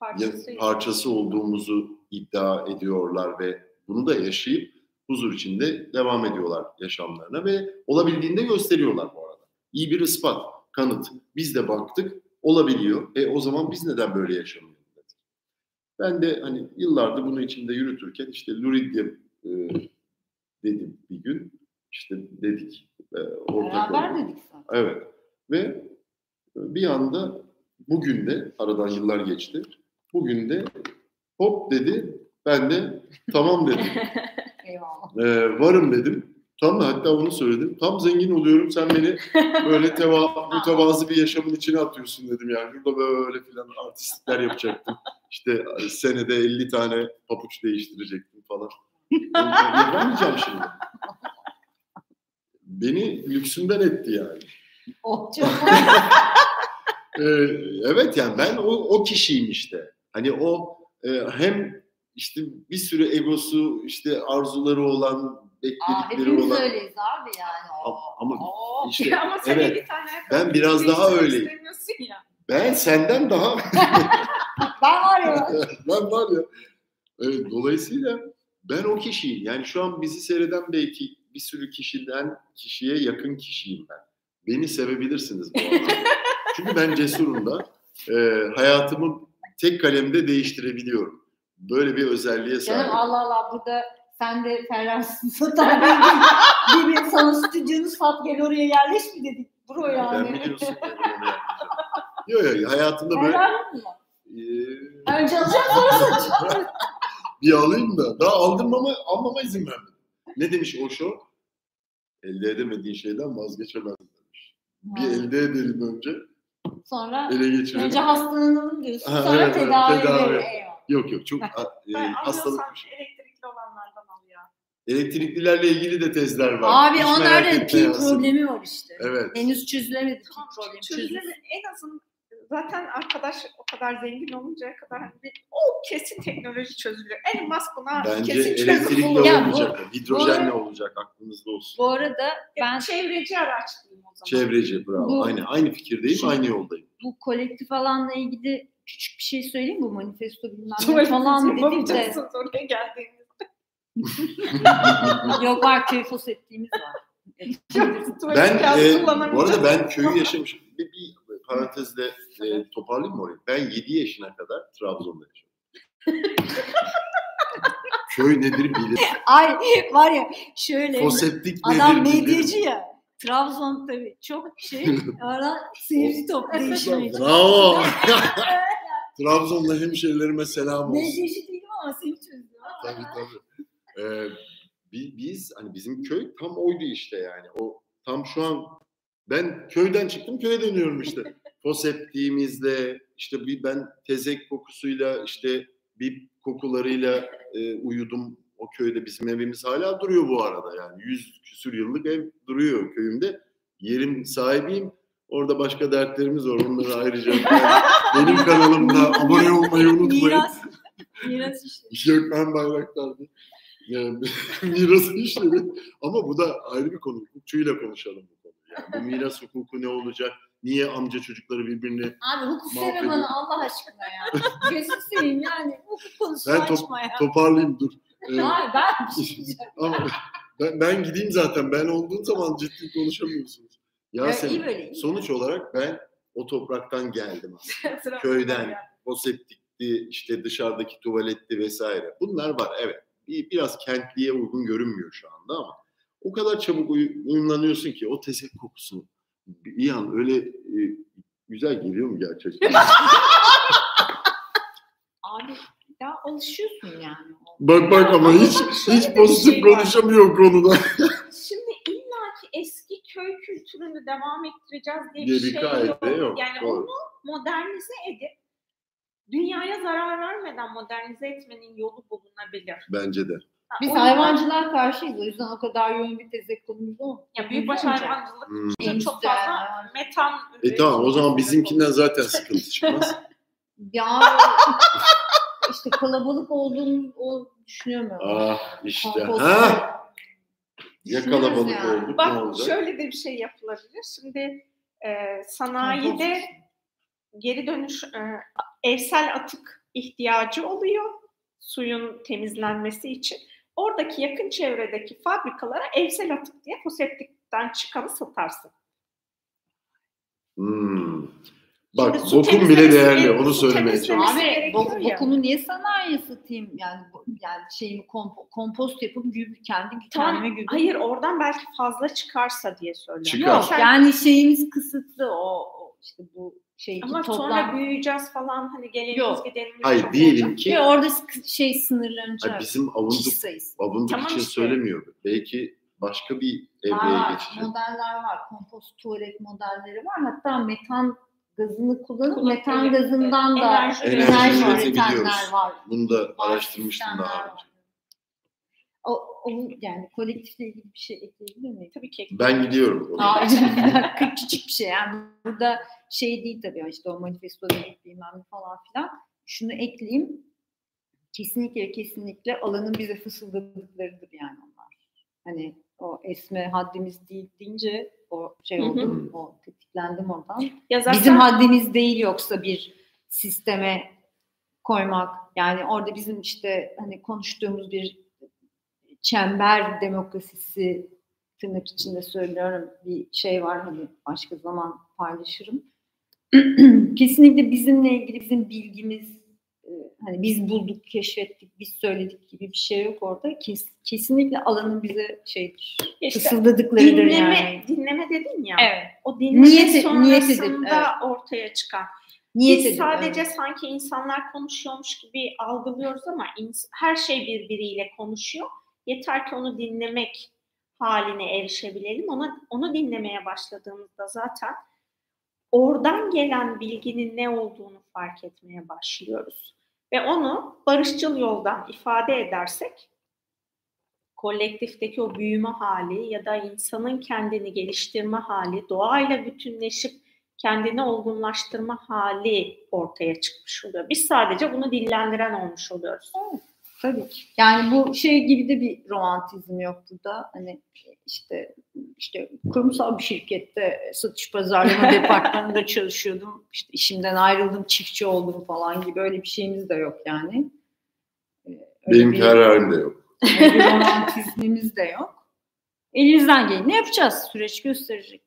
Parçası. parçası olduğumuzu iddia ediyorlar ve bunu da yaşayıp huzur içinde devam ediyorlar yaşamlarına ve olabildiğinde gösteriyorlar bu arada. İyi bir ispat, kanıt. Biz de baktık, olabiliyor. E o zaman biz neden böyle yaşamıyoruz? Ben de hani yıllardır bunu içinde yürütürken işte Lurid e, dedim bir gün. İşte dedik. E, ortak Beraber olduk. dedik zaten. Evet. Ve bir anda bugün de aradan yıllar geçti. Bugün de hop dedi. Ben de tamam dedim. <laughs> Eyvallah. Ee, varım dedim. Tam da hatta onu söyledim. Tam zengin oluyorum sen beni böyle teva, mütevazı <laughs> bir yaşamın içine atıyorsun dedim yani. Burada böyle filan artistlikler yapacaktım. İşte senede 50 tane papuç değiştirecektim falan. Yapamayacağım şimdi. Beni lüksümden etti yani. Oh <laughs> Ee, evet yani ben o, o kişiyim işte. Hani o e, hem işte bir sürü egosu, işte arzuları olan, Aa, bekledikleri hepimiz olan. öyleyiz abi yani. Ama, Oo. ama Oo. işte <laughs> Ama sen evet. bir tane Ben biraz daha öyleyim. ya. ben senden daha <laughs> Ben var ya. <laughs> ben var ya. Evet, dolayısıyla ben o kişiyim. Yani şu an bizi seyreden belki bir sürü kişiden kişiye yakın kişiyim ben. Beni sevebilirsiniz bu anlamda. Çünkü ben cesurum da e, hayatımı tek kalemde değiştirebiliyorum. Böyle bir özelliğe Canım sahibim. Allah Allah burada sen de Ferhat Satar gibi sana stüdyonu sat gel oraya yerleş mi dedik. Bro yani. biliyorsun ben yapmayacağım. Yok yok hayatımda böyle Helal mi? e, Önce alacağım sonra satacağım. bir alayım da daha aldım ama almama izin vermedim. Ne demiş Osho? Elde edemediğin şeyden vazgeçemezsin demiş. Bir elde edelim önce. Sonra ele geçirelim. önce hastalanalım diyorsun. Ha, Sonra evet, tedavi. tedavi. Yok yok çok e, Ben hastalık. alıyorsam elektrikli olanlardan al ya. Elektriklilerle ilgili de tezler var. Abi Hiç onlarda Yasemin. problemi var işte. Evet. Henüz çözülemedi pil Tamam, problemi. çözülür. Çözülür. En azından zaten arkadaş o kadar zengin oluncaya kadar hani bir, o kesin teknoloji çözülüyor. Elon Musk buna Bence kesin elektrikli. Ya bu- olmayacak. Hidrojenle olacak aklınızda olsun. Bu arada ben Çevreci araç diyeyim o zaman. Çevreci bravo. Bu- Aynı aynı fikirdeyim, Şimdi- aynı yoldayım. bu kolektif alanla ilgili küçük bir şey söyleyeyim bu manifesto bilmem ne falan dedik de oraya geldiğinizde. <laughs> yok var köy foseptiğimiz var. Tuvalet Ben e, bu arada ben köyü yaşamışım. Bir, bir parantezle e, toparlayayım mı orayı? Ben 7 yaşına kadar Trabzon'da yaşadım. <laughs> Köy nedir bilir. Ay var ya şöyle Foseptik nedir adam bilir. medyacı ya. Trabzon tabii çok şey. <laughs> Ara seyirci değişmeye Bravo. Trabzon'da hemşerilerime selam olsun. Medyacı değilim ama seni çözdüm. tabii tabii. Ee, bi- biz hani bizim köy tam oydu işte yani. O tam şu an ben köyden çıktım köye dönüyorum işte. <laughs> Foseptiğimizde işte bir ben tezek kokusuyla işte bir kokularıyla e, uyudum o köyde bizim evimiz hala duruyor bu arada yani yüz küsür yıllık ev duruyor köyümde yerim sahibiyim orada başka dertlerimiz var onları ayrıca ben- <laughs> benim kanalımda abone olmayı unutmayın Miras. Miras işte. Gökmen Bayraktar'dı. Yani <laughs> miras işleri. Ama bu da ayrı bir konu. Hukukçuyla konuşalım bu konuyu. Yani bu miras hukuku ne olacak? Niye amca çocukları birbirine... Abi hukuk bana Allah aşkına ya. <laughs> Gözünü seveyim yani. Hukuk konusu Ben top- açma ya. Toparlayayım dur. Ee, Abi ben bir şey diyeceğim. ama ben, ben gideyim zaten. Ben olduğum zaman ciddi konuşamıyorsunuz. Ya, Yasemin, iyi böyle, iyi. sonuç olarak ben o topraktan geldim aslında. <laughs> Köyden, o septikti, işte dışarıdaki tuvaletti vesaire. Bunlar var evet. Bir, biraz kentliye uygun görünmüyor şu anda ama o kadar çabuk uy- uyumlanıyorsun ki o tesek kokusunu bir an öyle e, güzel geliyor mu gerçekten? <laughs> Abi ya alışıyorsun yani. bak bak ama hiç hiç pozitif şey konuşamıyor konuda. Kültürünü devam ettireceğiz diye, Diye bir şey yok. yok, Yani doğru. onu modernize edip dünyaya zarar vermeden modernize etmenin yolu bulunabilir. Bence de. Biz o yüzden- hayvancılar karşıyız. O yüzden o kadar yoğun bir tezek konumuz ya büyükbaş hayvancılık Hmm. çok fazla metan E tamam o zaman bizimkinden zaten <laughs> sıkıntı çıkmaz. Ya işte kalabalık olduğunu o düşünüyorum ben. ah işte. Ha? Ya kalabalık yani. olduk ne Bak olacak? şöyle de bir şey yapılabilir. Şimdi e, sanayide geri dönüş e, evsel atık ihtiyacı oluyor suyun temizlenmesi için. Oradaki yakın çevredeki fabrikalara evsel atık diye foseptikten çıkanı satarsın. Hmm. Bak Şimdi su bokun bile değerli onu söylemeye çalışıyorum. Abi bok, bokumu niye sanayiye satayım? Yani yani şeyimi kompo- kompost yapıp gübre, kendi Tamam. kendime gübre. Hayır oradan belki fazla çıkarsa diye söylüyorum. Çıkar. Yok Sen- yani şeyimiz kısıtlı o, o işte bu şey ama toplam. sonra büyüyeceğiz falan hani geleniz Yok. gidenimiz Hayır diyelim olacak. ki Ve orada şey sınırlanacak. Hayır, bizim avunduk, avunduk Tamam için işte. söylemiyorum. Belki başka bir evreye geçecek. Modeller var. Kompost tuvalet modelleri var. Hatta metan gazını kullanıp Kullan- metan evet, gazından da enerji Enerji üretenler var. Bunu da araştırmıştım daha önce. O, o yani kolektifle ilgili bir şey ekleyebilir miyim? Tabii ki. Ben gidiyorum. Aa, <laughs> bir dakika küçük bir şey yani burada şey değil tabii işte o manifesto dedik bilmem falan filan. Şunu ekleyeyim. Kesinlikle kesinlikle alanın bize fısıldadıklarıdır yani onlar. Hani o esme haddimiz değil deyince o şey oldum, o tetiklendim oradan. Ya zaten Bizim haddimiz değil yoksa bir sisteme koymak. Yani orada bizim işte hani konuştuğumuz bir çember demokrasisi tırnak içinde söylüyorum bir şey var hani başka zaman paylaşırım. <clears throat> Kesinlikle bizimle ilgili bizim bilgimiz hani biz bulduk, keşfettik, biz söyledik gibi bir şey yok orada. Kes, kesinlikle alanın bize şeydir. işte fısıldadıklarıdır dinleme, yani. dinleme dedin ya. Evet. O dinleme Niyet- niyet sonrasında edip, evet. ortaya çıkan. Niyet Biz edin, sadece evet. sanki insanlar konuşuyormuş gibi algılıyoruz ama her şey birbiriyle konuşuyor. Yeter ki onu dinlemek haline erişebilelim. Ona, onu dinlemeye başladığımızda zaten oradan gelen bilginin ne olduğunu fark etmeye başlıyoruz. Ve onu barışçıl yoldan ifade edersek kolektifteki o büyüme hali ya da insanın kendini geliştirme hali, doğayla bütünleşip kendini olgunlaştırma hali ortaya çıkmış oluyor. Biz sadece bunu dillendiren olmuş oluyoruz. Evet, tabii ki. Yani bu şey gibi de bir romantizm yok burada. Hani işte işte kurumsal bir şirkette satış pazarlama <laughs> departmanında çalışıyordum. İşte işimden ayrıldım, çiftçi oldum falan gibi öyle bir şeyimiz de yok yani. Ee, öyle Benim bir, kararım da yok. Öyle bir romantizmimiz de yok. Elimizden geleni yapacağız. Süreç gösterecek.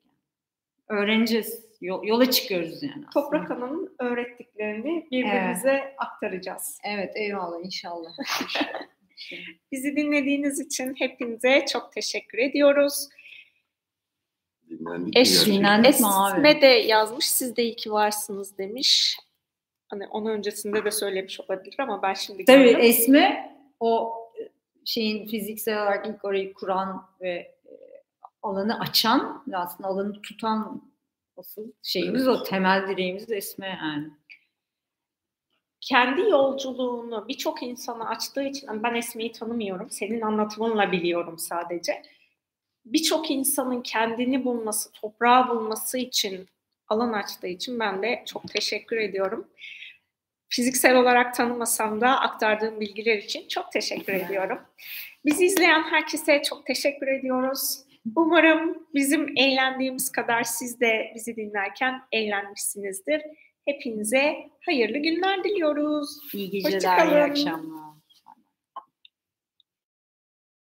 Öğreneceğiz yola çıkıyoruz yani. Aslında. Toprak Hanım'ın öğrettiklerini birbirimize evet. aktaracağız. Evet eyvallah inşallah. <laughs> Bizi dinlediğiniz için hepinize çok teşekkür ediyoruz. Dinlendik Eş, dinlendik mi abi? Esme de yazmış siz de iyi ki varsınız demiş. Hani onu öncesinde de söylemiş olabilir ama ben şimdi Tabii gördüm. Esme o şeyin fiziksel olarak ilk orayı kuran ve e, alanı açan aslında alanı tutan asıl şeyimiz evet. o temel direğimiz Esme yani. Kendi yolculuğunu birçok insana açtığı için ben Esme'yi tanımıyorum. Senin anlatımınla biliyorum sadece. Birçok insanın kendini bulması, toprağı bulması için alan açtığı için ben de çok teşekkür ediyorum. Fiziksel olarak tanımasam da aktardığım bilgiler için çok teşekkür ediyorum. Bizi izleyen herkese çok teşekkür ediyoruz. Umarım bizim eğlendiğimiz kadar siz de bizi dinlerken eğlenmişsinizdir. Hepinize hayırlı günler diliyoruz. İyi geceler, iyi akşamlar.